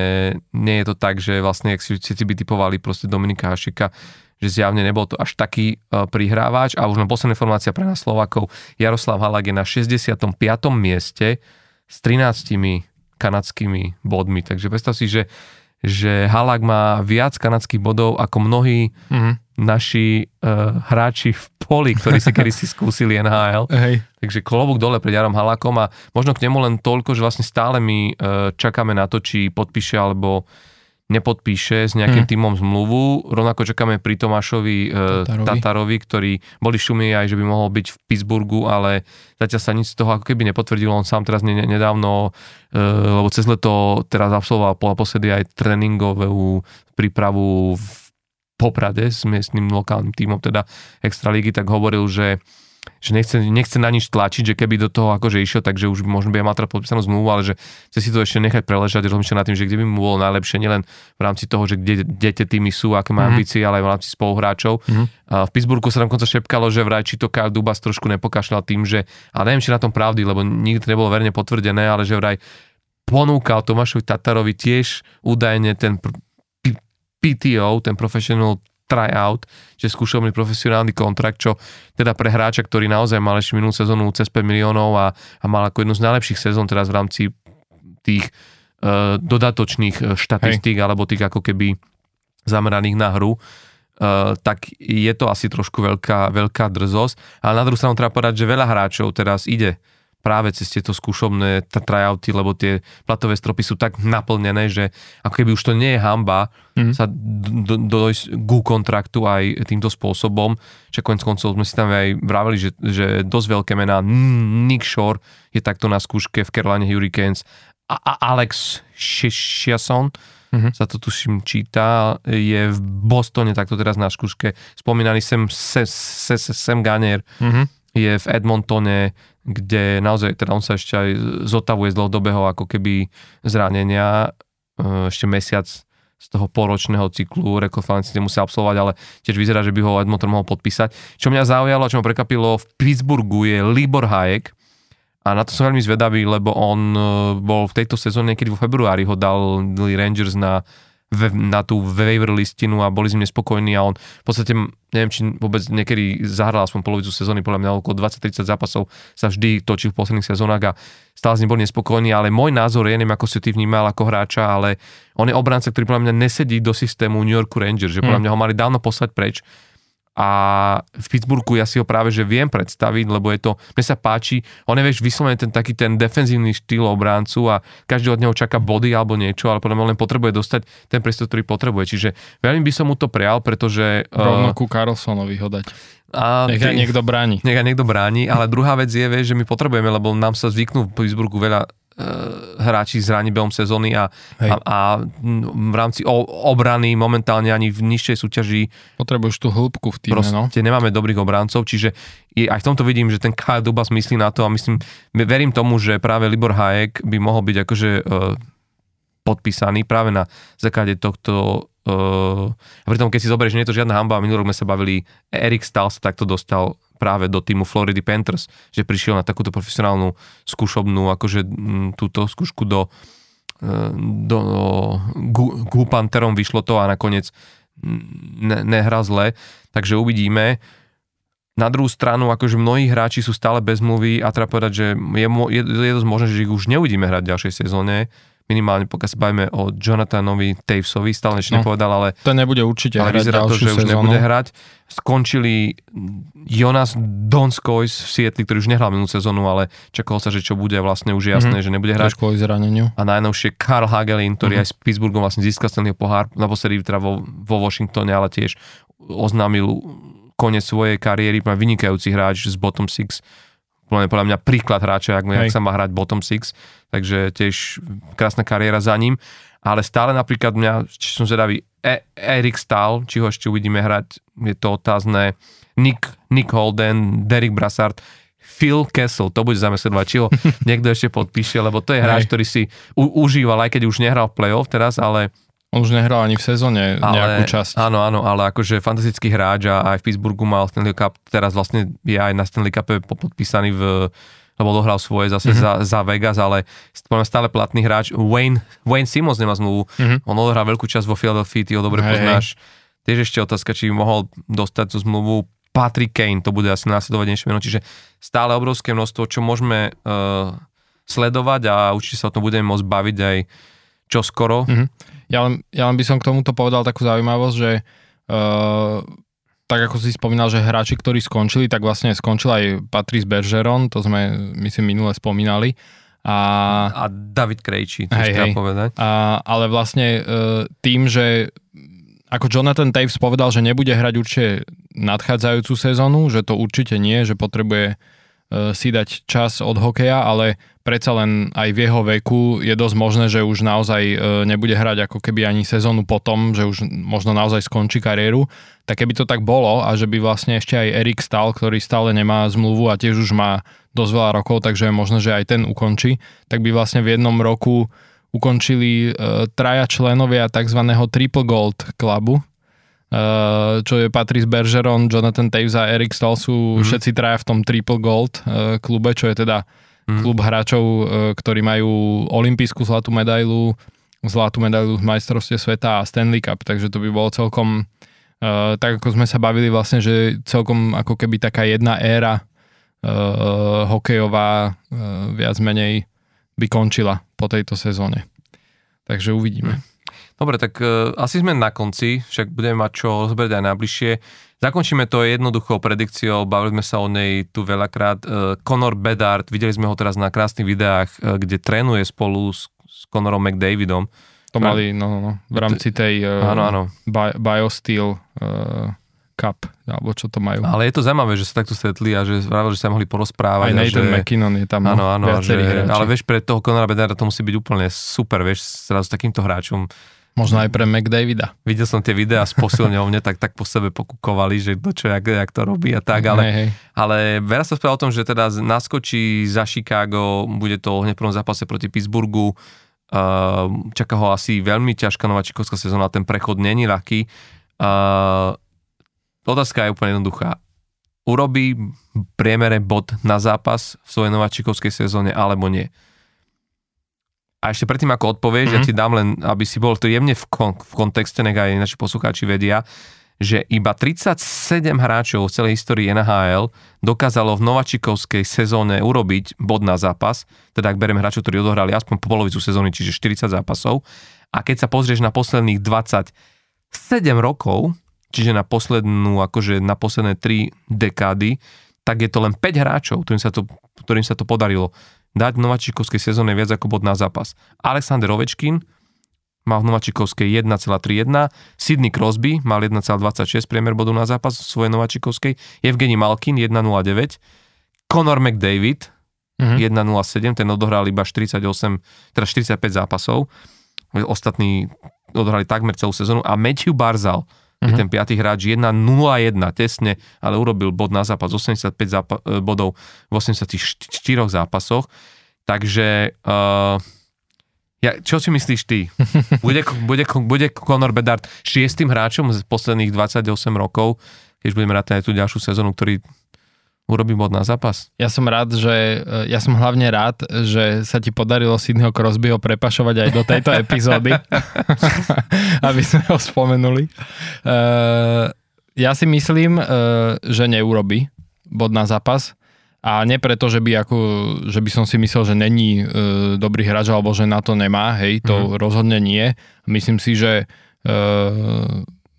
nie je to tak, že vlastne, ak si všetci by typovali proste Dominika Hašika, že zjavne nebol to až taký uh, prihrávač. A už len posledná informácia pre nás Slovakov. Jaroslav Halak je na 65. mieste s 13 kanadskými bodmi. Takže predstav si, že že Halak má viac kanadských bodov ako mnohí mm-hmm. naši uh, hráči v poli, ktorí si kedy si skúsili NHL. Hej. Takže klobúk dole pred Jarom Halakom a možno k nemu len toľko, že vlastne stále my uh, čakáme na to, či podpíše alebo nepodpíše s nejakým hmm. týmom zmluvu. Rovnako čakáme pri Tomášovi e, Tatarovi. Tatarovi, ktorý boli šumy aj, že by mohol byť v Pittsburghu, ale zatiaľ sa nič z toho ako keby nepotvrdilo. On sám teraz nedávno, e, lebo cez leto teraz absolvoval posledy aj tréningovú prípravu v Poprade s miestnym lokálnym týmom, teda Extraligy, tak hovoril, že že nechce, nechce na nič tlačiť, že keby do toho akože išiel, takže už možno by mal teraz podpísanú zmluvu, ale že chce si to ešte nechať preležať, rozmýšľať nad tým, že kde by mu bolo najlepšie, nielen v rámci toho, že kde, tie týmy sú, aké majú mm-hmm. ambície, ale aj v rámci spoluhráčov. Mm-hmm. V Pittsburghu sa tam konca šepkalo, že vraj či to Kyle Dubas trošku nepokašľal tým, že, ale neviem, či na tom pravdy, lebo nikdy to nebolo verne potvrdené, ale že vraj ponúkal Tomášovi Tatarovi tiež údajne ten PTO, ten Professional tryout, že skúšobný profesionálny kontrakt, čo teda pre hráča, ktorý naozaj mal ešte minulú sezónu cez 5 miliónov a, a mal ako jednu z najlepších sezón teraz v rámci tých uh, dodatočných e, štatistík Hej. alebo tých ako keby zameraných na hru, uh, tak je to asi trošku veľká, veľká drzosť. Ale na druhú stranu treba povedať, že veľa hráčov teraz ide práve cez tieto skúšobné tryouty, lebo tie platové stropy sú tak naplnené, že ako keby už to nie je hamba mm-hmm. sa dojsť ku kontraktu aj týmto spôsobom. Čiže konec koncov sme si tam aj vravili, že, že dosť veľké mená. Nick Shore je takto na skúške v Carolina Hurricanes a, a Alex Chiasson mm-hmm. sa to tuším číta, je v Bostone takto teraz na skúške. Spomínaný sem, sem Ganier mm-hmm. je v Edmontone, kde naozaj, teda on sa ešte aj zotavuje z dlhodobého ako keby zranenia, e, ešte mesiac z toho poročného cyklu rekonvalescencie musí absolvovať, ale tiež vyzerá, že by ho Edmonton mohol podpísať. Čo mňa zaujalo, čo ma prekapilo, v Pittsburghu je Libor Hayek a na to som veľmi zvedavý, lebo on e, bol v tejto sezóne, niekedy vo februári ho dal Rangers na na tú waiver listinu a boli s ním nespokojní a on v podstate, neviem, či vôbec niekedy zahral aspoň polovicu sezóny, podľa mňa okolo 20-30 zápasov sa vždy točí v posledných sezónach a stále s ním boli nespokojní, ale môj názor je, neviem, ako si ty vnímal ako hráča, ale on je obranca, ktorý podľa mňa nesedí do systému New Yorku Rangers, že podľa mm. mňa ho mali dávno poslať preč a v Pittsburghu ja si ho práve že viem predstaviť, lebo je to, mne sa páči, on je vieš vyslovene ten taký ten defenzívny štýl obráncu a každý od neho čaká body alebo niečo, ale podľa mňa len potrebuje dostať ten priestor, ktorý potrebuje. Čiže veľmi by som mu to prial, pretože... Rovno uh, ku Carlsonovi ho dať. A nech aj niekto bráni. Nech aj niekto bráni, ale druhá vec je, vieš, že my potrebujeme, lebo nám sa zvyknú v Pittsburghu veľa Eh, hráči zraní behom sezóny a, a, a v rámci obrany momentálne ani v nižšej súťaži potrebuješ tú hĺbku v týme, no. nemáme dobrých obráncov, čiže je, aj v tomto vidím, že ten Kyle Dubas myslí na to a myslím, verím tomu, že práve Libor Hayek by mohol byť akože uh, podpísaný práve na základe tohto uh, pritom keď si zoberieš, nie je to žiadna hamba, minulý rok sme sa bavili, Erik Stahl sa takto dostal práve do týmu Floridy Panthers, že prišiel na takúto profesionálnu skúšobnú, akože túto skúšku do, e, do Gu Pantherom vyšlo to a nakoniec ne, nehra zle, takže uvidíme. Na druhú stranu, akože mnohí hráči sú stále bez mluvy a treba povedať, že je, je, je dosť možné, že ich už neuvidíme hrať v ďalšej sezóne. Minimálne pokiaľ sa bavíme o Jonathanovi Tavesovi, stále ešte no, nepovedal, ale... To nebude určite ale hrať vyzerá to, že už nebude hrať. Skončili Jonas Donskojs v Sietli, ktorý už nehral minulú sezónu, ale čakalo sa, že čo bude, vlastne už jasné, mm-hmm. že nebude hrať. kvôli zraneniu. A najnovšie Karl Hagelin, ktorý mm-hmm. aj s Pittsburghom vlastne získal ten pohár, naposledy teda vo, vo Washingtone, ale tiež oznámil koniec svojej kariéry, vynikajúci hráč z bottom six podľa mňa príklad hráča, ak, jak sa má hrať bottom six, takže tiež krásna kariéra za ním. Ale stále napríklad mňa, či som zvedavý, e- Erik Stahl, či ho ešte uvidíme hrať, je to otázne. Nick, Nick Holden, Derek Brassard, Phil Kessel, to bude zamestnovať, či ho niekto ešte podpíše, lebo to je hráč, ktorý si u- užíval, aj keď už nehral play-off teraz, ale on už nehral ani v sezóne nejakú časť. Áno, áno, ale akože fantastický hráč a aj v Pittsburghu mal Stanley Cup, teraz vlastne je aj na Stanley Cup podpísaný v lebo dohral svoje zase mm-hmm. za, za Vegas, ale stále platný hráč. Wayne, Wayne Simmons nemá zmluvu, mm-hmm. on odohral veľkú časť vo Philadelphia, ty ho dobre hey, poznáš. Tiež ešte otázka, či by mohol dostať tú zmluvu. Patrick Kane, to bude asi následovať meno, čiže stále obrovské množstvo, čo môžeme uh, sledovať a určite sa o tom budeme môcť baviť aj čo skoro. Mm-hmm. Ja len, ja len by som k tomuto povedal takú zaujímavosť, že uh, tak ako si spomínal, že hráči, ktorí skončili, tak vlastne skončil aj Patrice Bergeron, to sme myslím minule spomínali. A, a David Krejčí, to hej, hej. povedať. A, ale vlastne uh, tým, že ako Jonathan Taves povedal, že nebude hrať určite nadchádzajúcu sezónu, že to určite nie, že potrebuje si dať čas od hokeja, ale predsa len aj v jeho veku je dosť možné, že už naozaj e, nebude hrať ako keby ani sezónu potom, že už možno naozaj skončí kariéru. Tak keby to tak bolo a že by vlastne ešte aj Erik Stahl, ktorý stále nemá zmluvu a tiež už má dosť veľa rokov, takže je možné, že aj ten ukončí, tak by vlastne v jednom roku ukončili uh, traja členovia tzv. Triple Gold klubu, čo je Patrice Bergeron, Jonathan Taves a Eric Stahl sú mm-hmm. všetci traja v tom Triple Gold uh, klube, čo je teda mm. klub hráčov, e, ktorí majú olimpijskú zlatú medailu, zlatú medailu v majstrovstve sveta a Stanley Cup, takže to by bolo celkom, tak ako sme sa bavili vlastne, že celkom ako keby taká jedna éra hokejová viac menej by končila po tejto sezóne. Takže uvidíme. Dobre, tak uh, asi sme na konci, však budeme mať čo rozberať aj najbližšie. Zakončíme to jednoduchou predikciou, bavili sme sa o nej tu veľakrát. Uh, Conor Bedard, videli sme ho teraz na krásnych videách, uh, kde trénuje spolu s, s Conorom McDavidom. To mali no, no, no v rámci tej uh, áno, áno. Bi- BioSteel uh, Cup, alebo čo to majú. Ale je to zaujímavé, že sa takto stretli a že vravil, že sa mohli porozprávať. Aj Nathan že... McKinnon je tam. Áno, áno, že, ale vieš, pre toho Conora Bedarda to musí byť úplne super, vieš, s takýmto hráčom Možno aj pre McDavida. Videl som tie videá s posilňovne, tak, tak po sebe pokukovali, že to čo, jak, jak to robí a tak, ale, hej, hej. ale veľa sa spela o tom, že teda naskočí za Chicago, bude to hneď v prvom zápase proti Pittsburghu, uh, čaká ho asi veľmi ťažká nováčikovská sezóna, ten prechod není ľahký. Uh, otázka je úplne jednoduchá. Urobí priemere bod na zápas v svojej nováčikovskej sezóne alebo nie? A ešte predtým, ako odpovieš, mm-hmm. ja mhm. ti dám len, aby si bol jemne v, kon- v kontexte, nech aj naši poslucháči vedia, že iba 37 hráčov v celej histórii NHL dokázalo v novačikovskej sezóne urobiť bod na zápas, teda ak bereme hráčov, ktorí odohrali aspoň po polovicu sezóny, čiže 40 zápasov. A keď sa pozrieš na posledných 27 rokov, čiže na poslednú, akože na posledné 3 dekády, tak je to len 5 hráčov, ktorým sa to, ktorým sa to podarilo dať v Novačikovskej sezóne viac ako bod na zápas. Alexander Ovečkin mal v Novačikovskej 1,31, Sidney Crosby mal 1,26 priemer bodu na zápas v svojej Novačikovskej, Evgeni Malkin 1,09, Conor McDavid mm-hmm. 1,07, ten odohral iba 48, teda 45 zápasov, ostatní odohrali takmer celú sezónu a Matthew Barzal je ten piatý hráč 1-0-1 tesne, ale urobil bod na zápas 85 zápa- e, bodov v 84 zápasoch. Takže uh, ja, čo si myslíš ty? Bude, bude, bude Conor Bedard šiestým hráčom z posledných 28 rokov, keď budeme rátať aj tú ďalšiu sezónu, ktorý urobí bod na zápas. Ja som rád, že ja som hlavne rád, že sa ti podarilo Sydneyho Crosbyho prepašovať aj do tejto epizódy, aby sme ho spomenuli. Uh, ja si myslím, uh, že neurobi bod na zápas A nie preto, že by, ako, že by som si myslel, že není e, dobrý hráč alebo že na to nemá, hej, to mm. rozhodne nie. Myslím si, že e,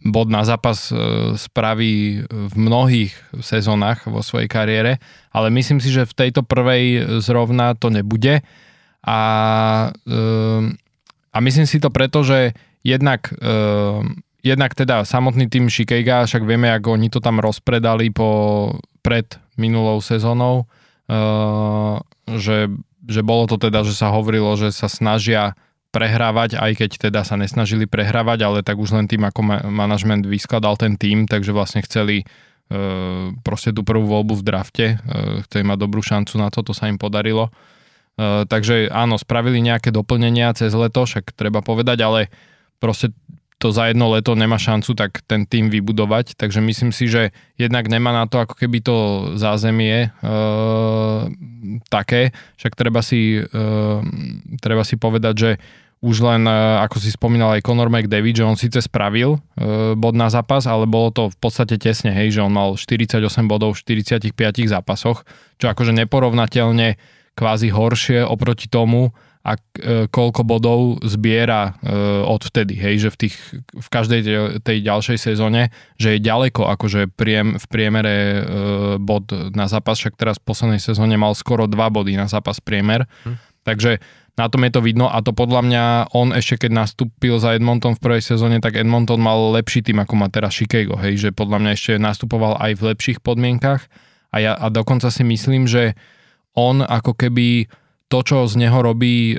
bod na zápas e, spraví v mnohých sezónach vo svojej kariére, ale myslím si, že v tejto prvej zrovna to nebude. A, e, a myslím si to preto, že jednak, e, jednak teda samotný tým Shikeiga, však vieme, ako oni to tam rozpredali po, pred minulou sezónou, že, že bolo to teda, že sa hovorilo, že sa snažia prehrávať, aj keď teda sa nesnažili prehrávať, ale tak už len tým, ako ma- manažment vyskladal ten tým, takže vlastne chceli uh, proste tú prvú voľbu v drafte, uh, chceli mať dobrú šancu na to, to sa im podarilo. Uh, takže áno, spravili nejaké doplnenia cez leto, však treba povedať, ale proste to za jedno leto nemá šancu tak ten tým vybudovať, takže myslím si, že jednak nemá na to ako keby to zázemie e, také, však treba si, e, treba si povedať, že už len, e, ako si spomínal aj Conor McDavid, že on síce spravil e, bod na zápas, ale bolo to v podstate tesne, hej, že on mal 48 bodov v 45 zápasoch, čo akože neporovnateľne kvázi horšie oproti tomu, a e, koľko bodov zbiera e, od vtedy, hej, že v, tých, v každej tej ďalšej sezóne, že je ďaleko akože priem, v priemere e, bod na zápas, však teraz v poslednej sezóne mal skoro 2 body na zápas priemer, hm. takže na tom je to vidno a to podľa mňa on ešte keď nastúpil za Edmonton v prvej sezóne, tak Edmonton mal lepší tým ako má teraz Chicago, hej, že podľa mňa ešte nastupoval aj v lepších podmienkach a ja a dokonca si myslím, že on ako keby to, čo z neho robí e,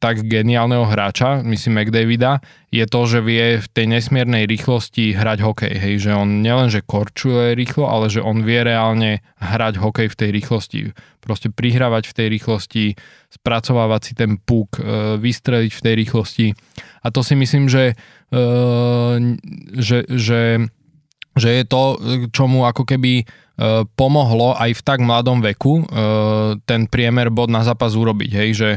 tak geniálneho hráča, myslím McDavida, je to, že vie v tej nesmiernej rýchlosti hrať hokej. Hej, že on nielenže korčuje rýchlo, ale že on vie reálne hrať hokej v tej rýchlosti. Proste prihrávať v tej rýchlosti, spracovávať si ten puk, e, vystreliť v tej rýchlosti. A to si myslím, že, e, že, že, že je to, čo mu ako keby E, pomohlo aj v tak mladom veku e, ten priemer bod na zápas urobiť, hej, že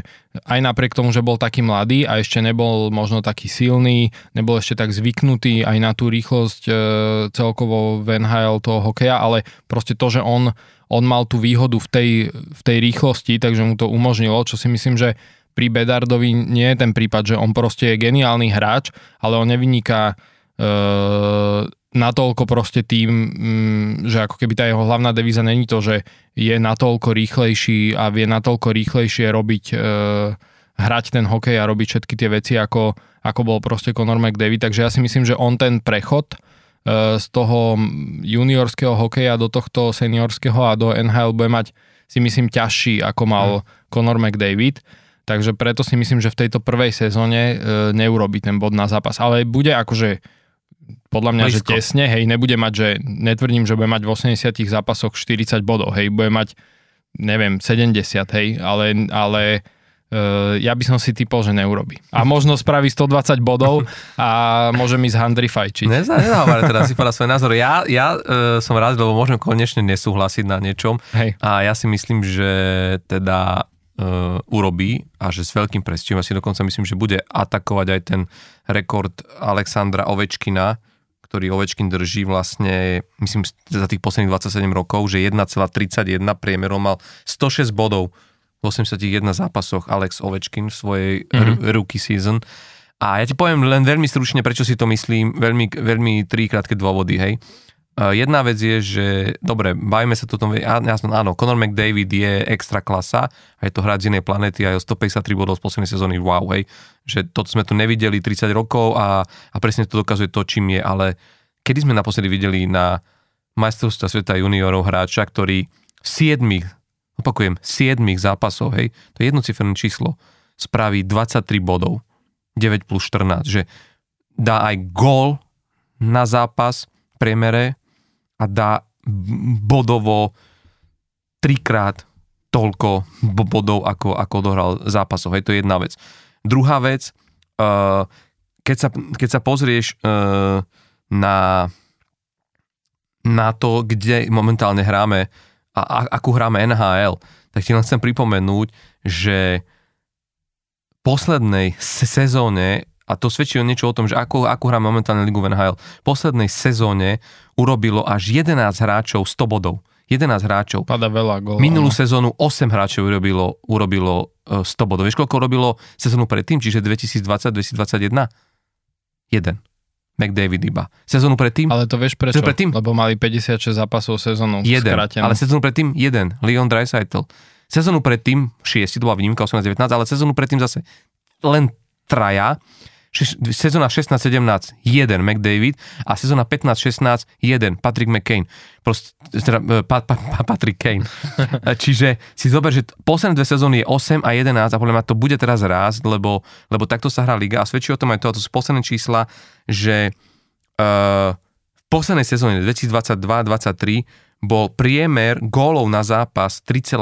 aj napriek tomu, že bol taký mladý a ešte nebol možno taký silný, nebol ešte tak zvyknutý aj na tú rýchlosť e, celkovo v NHL toho hokeja, ale proste to, že on, on mal tú výhodu v tej, v tej rýchlosti, takže mu to umožnilo, čo si myslím, že pri Bedardovi nie je ten prípad, že on proste je geniálny hráč, ale on nevyniká natoľko proste tým, mm, že ako keby tá jeho hlavná devíza není to, že je natoľko rýchlejší a vie natoľko rýchlejšie robiť, e, hrať ten hokej a robiť všetky tie veci, ako, ako bol proste Conor McDavid. Takže ja si myslím, že on ten prechod e, z toho juniorského hokeja do tohto seniorského a do NHL bude mať si myslím ťažší, ako mal mm. Conor McDavid. Takže preto si myslím, že v tejto prvej sezóne e, neurobi ten bod na zápas. Ale bude akože podľa mňa, Blízko. že tesne, hej, nebude mať, že netvrdím, že bude mať v 80 zápasoch 40 bodov, hej, bude mať, neviem, 70, hej, ale, ale uh, ja by som si typol, že neurobi. A možno spraví 120 bodov a môže mi z handry fajčiť. Nezá, nezávar teda si povedať svoj názor. Ja, ja uh, som rád, lebo môžem konečne nesúhlasiť na niečom. Hej. A ja si myslím, že teda uh, urobí a že s veľkým prestihom, ja si dokonca myslím, že bude atakovať aj ten rekord Alexandra Ovečkina, ktorý Ovečkin drží vlastne, myslím, za tých posledných 27 rokov, že 1,31 priemerom mal 106 bodov v 81 zápasoch Alex Ovečkin v svojej mm-hmm. rookie season. A ja ti poviem len veľmi stručne, prečo si to myslím, veľmi, veľmi tri krátke dôvody, hej. Jedna vec je, že dobre, bavíme sa tu tom, jasno, áno, Conor McDavid je extra klasa a je to hráč z inej planety a je 153 bodov z poslednej sezóny, wow, hej, že toto sme tu nevideli 30 rokov a, a presne to dokazuje to, čím je, ale kedy sme naposledy videli na majstrovstva sveta juniorov hráča, ktorý v 7, opakujem, 7 zápasov, hej, to je jednociferné číslo, spraví 23 bodov, 9 plus 14, že dá aj gól na zápas v priemere, a dá bodovo trikrát toľko bodov, ako, ako dohral zápasov. Hej, to je jedna vec. Druhá vec, uh, keď, sa, keď sa pozrieš uh, na, na to, kde momentálne hráme a, a akú hráme NHL, tak ti len chcem pripomenúť, že v poslednej sezóne a to svedčí o niečo o tom, že ako, ako hrá momentálne Ligu v NHL. V poslednej sezóne urobilo až 11 hráčov 100 bodov. 11 hráčov. Pada veľa gólov. Minulú sezónu 8 hráčov urobilo, urobilo 100 e, bodov. Vieš, koľko robilo sezónu predtým, čiže 2020-2021? Jeden. McDavid iba. Sezónu predtým? Ale to vieš prečo? Predtým? Lebo mali 56 zápasov sezónu jeden. skrátenú. Ale sezónu predtým jeden. Leon Dreisaitl. Sezónu predtým 6, to bola výnimka 18-19, ale sezónu predtým zase len traja sezóna 16-17 jeden McDavid a sezóna 15-16 jeden Patrick McCain. Prost, teda, e, pa, pa, pa, Patrick Kane. Čiže si zober, že posledné dve sezóny je 8 a 11 a podľa mňa to bude teraz rásť, lebo, lebo takto sa hrá liga a svedčí o tom aj to, a to sú posledné čísla, že uh, v poslednej sezóne 2022-2023 bol priemer gólov na zápas 3,18.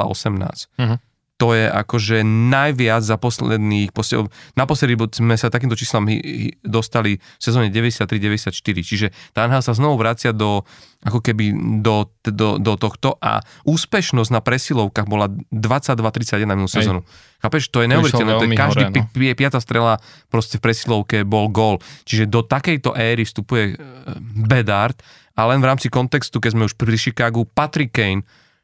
Uh-huh to je akože najviac za posledných, naposledy sme sa takýmto číslam dostali v sezóne 93-94, čiže tá NHL sa znovu vracia do, ako keby do, do, do tohto a úspešnosť na presilovkách bola 22-31 na minulú sezónu. Chápeš, to je neuveriteľné, to je každý hore, no. pi, piata strela proste v presilovke bol gól. Čiže do takejto éry vstupuje e, Bedard a len v rámci kontextu, keď sme už pri Chicagu, Patrick Kane,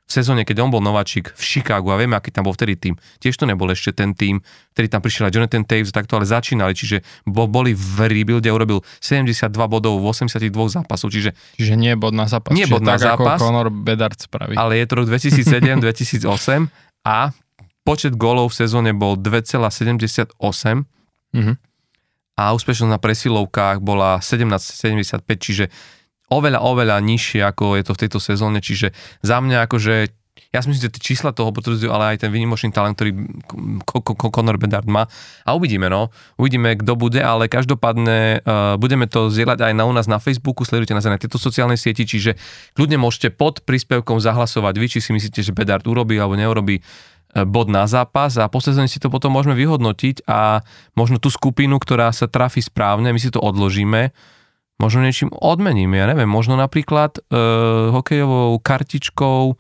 v sezóne, keď on bol nováčik v Chicagu a vieme, aký tam bol vtedy tým. Tiež to nebol ešte ten tým, ktorý tam prišiel aj Jonathan Taves, takto ale začínali, čiže boli v rebuilde, urobil 72 bodov v 82 zápasov, čiže... Čiže nie bod na zápas. Nie bod na tak, zápas. Ako Conor Bedard spraví. Ale je to rok 2007-2008 a počet gólov v sezóne bol 2,78 mm-hmm. a úspešnosť na presilovkách bola 17,75, čiže oveľa, oveľa nižšie, ako je to v tejto sezóne, čiže za mňa akože ja si myslím, že tie čísla toho potvrdzujú, ale aj ten výnimočný talent, ktorý Conor Bedard má. A uvidíme, no. Uvidíme, kto bude, ale každopádne uh, budeme to zdieľať aj na u nás na Facebooku, sledujte nás aj na tieto sociálnej sieti, čiže kľudne môžete pod príspevkom zahlasovať vy, či si myslíte, že Bedard urobí alebo neurobí uh, bod na zápas a po sezóne si to potom môžeme vyhodnotiť a možno tú skupinu, ktorá sa trafi správne, my si to odložíme možno niečím odmením, ja neviem, možno napríklad e, hokejovou kartičkou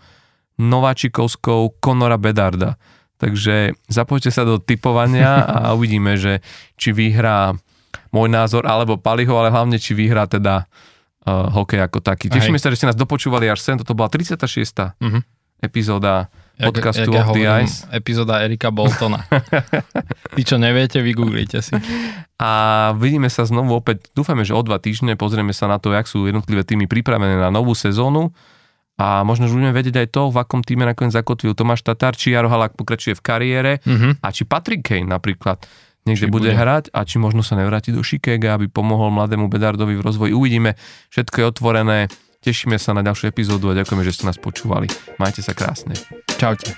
nováčikovskou Konora Bedarda. Takže zapojte sa do typovania a uvidíme, že či vyhrá môj názor alebo Paliho, ale hlavne či vyhrá teda uh, hokej ako taký. Tešíme sa, že ste nás dopočúvali až sem. Toto bola 36. Uh-huh. Mhm. epizóda podcastu jak, jak the Ice. Epizóda Erika Boltona. Tí, čo neviete, vygooglite si. A vidíme sa znovu opäť, dúfame, že o dva týždne pozrieme sa na to, jak sú jednotlivé týmy pripravené na novú sezónu. A možno, že budeme vedieť aj to, v akom týme nakoniec zakotvil Tomáš Tatar, či Jaro Halak pokračuje v kariére mm-hmm. a či Patrick Kane napríklad niekde či bude, bude hrať a či možno sa nevráti do Chicago, aby pomohol mladému Bedardovi v rozvoji. Uvidíme, všetko je otvorené. Tešíme sa na ďalšiu epizódu a ďakujeme, že ste nás počúvali. Majte sa krásne. Čaute.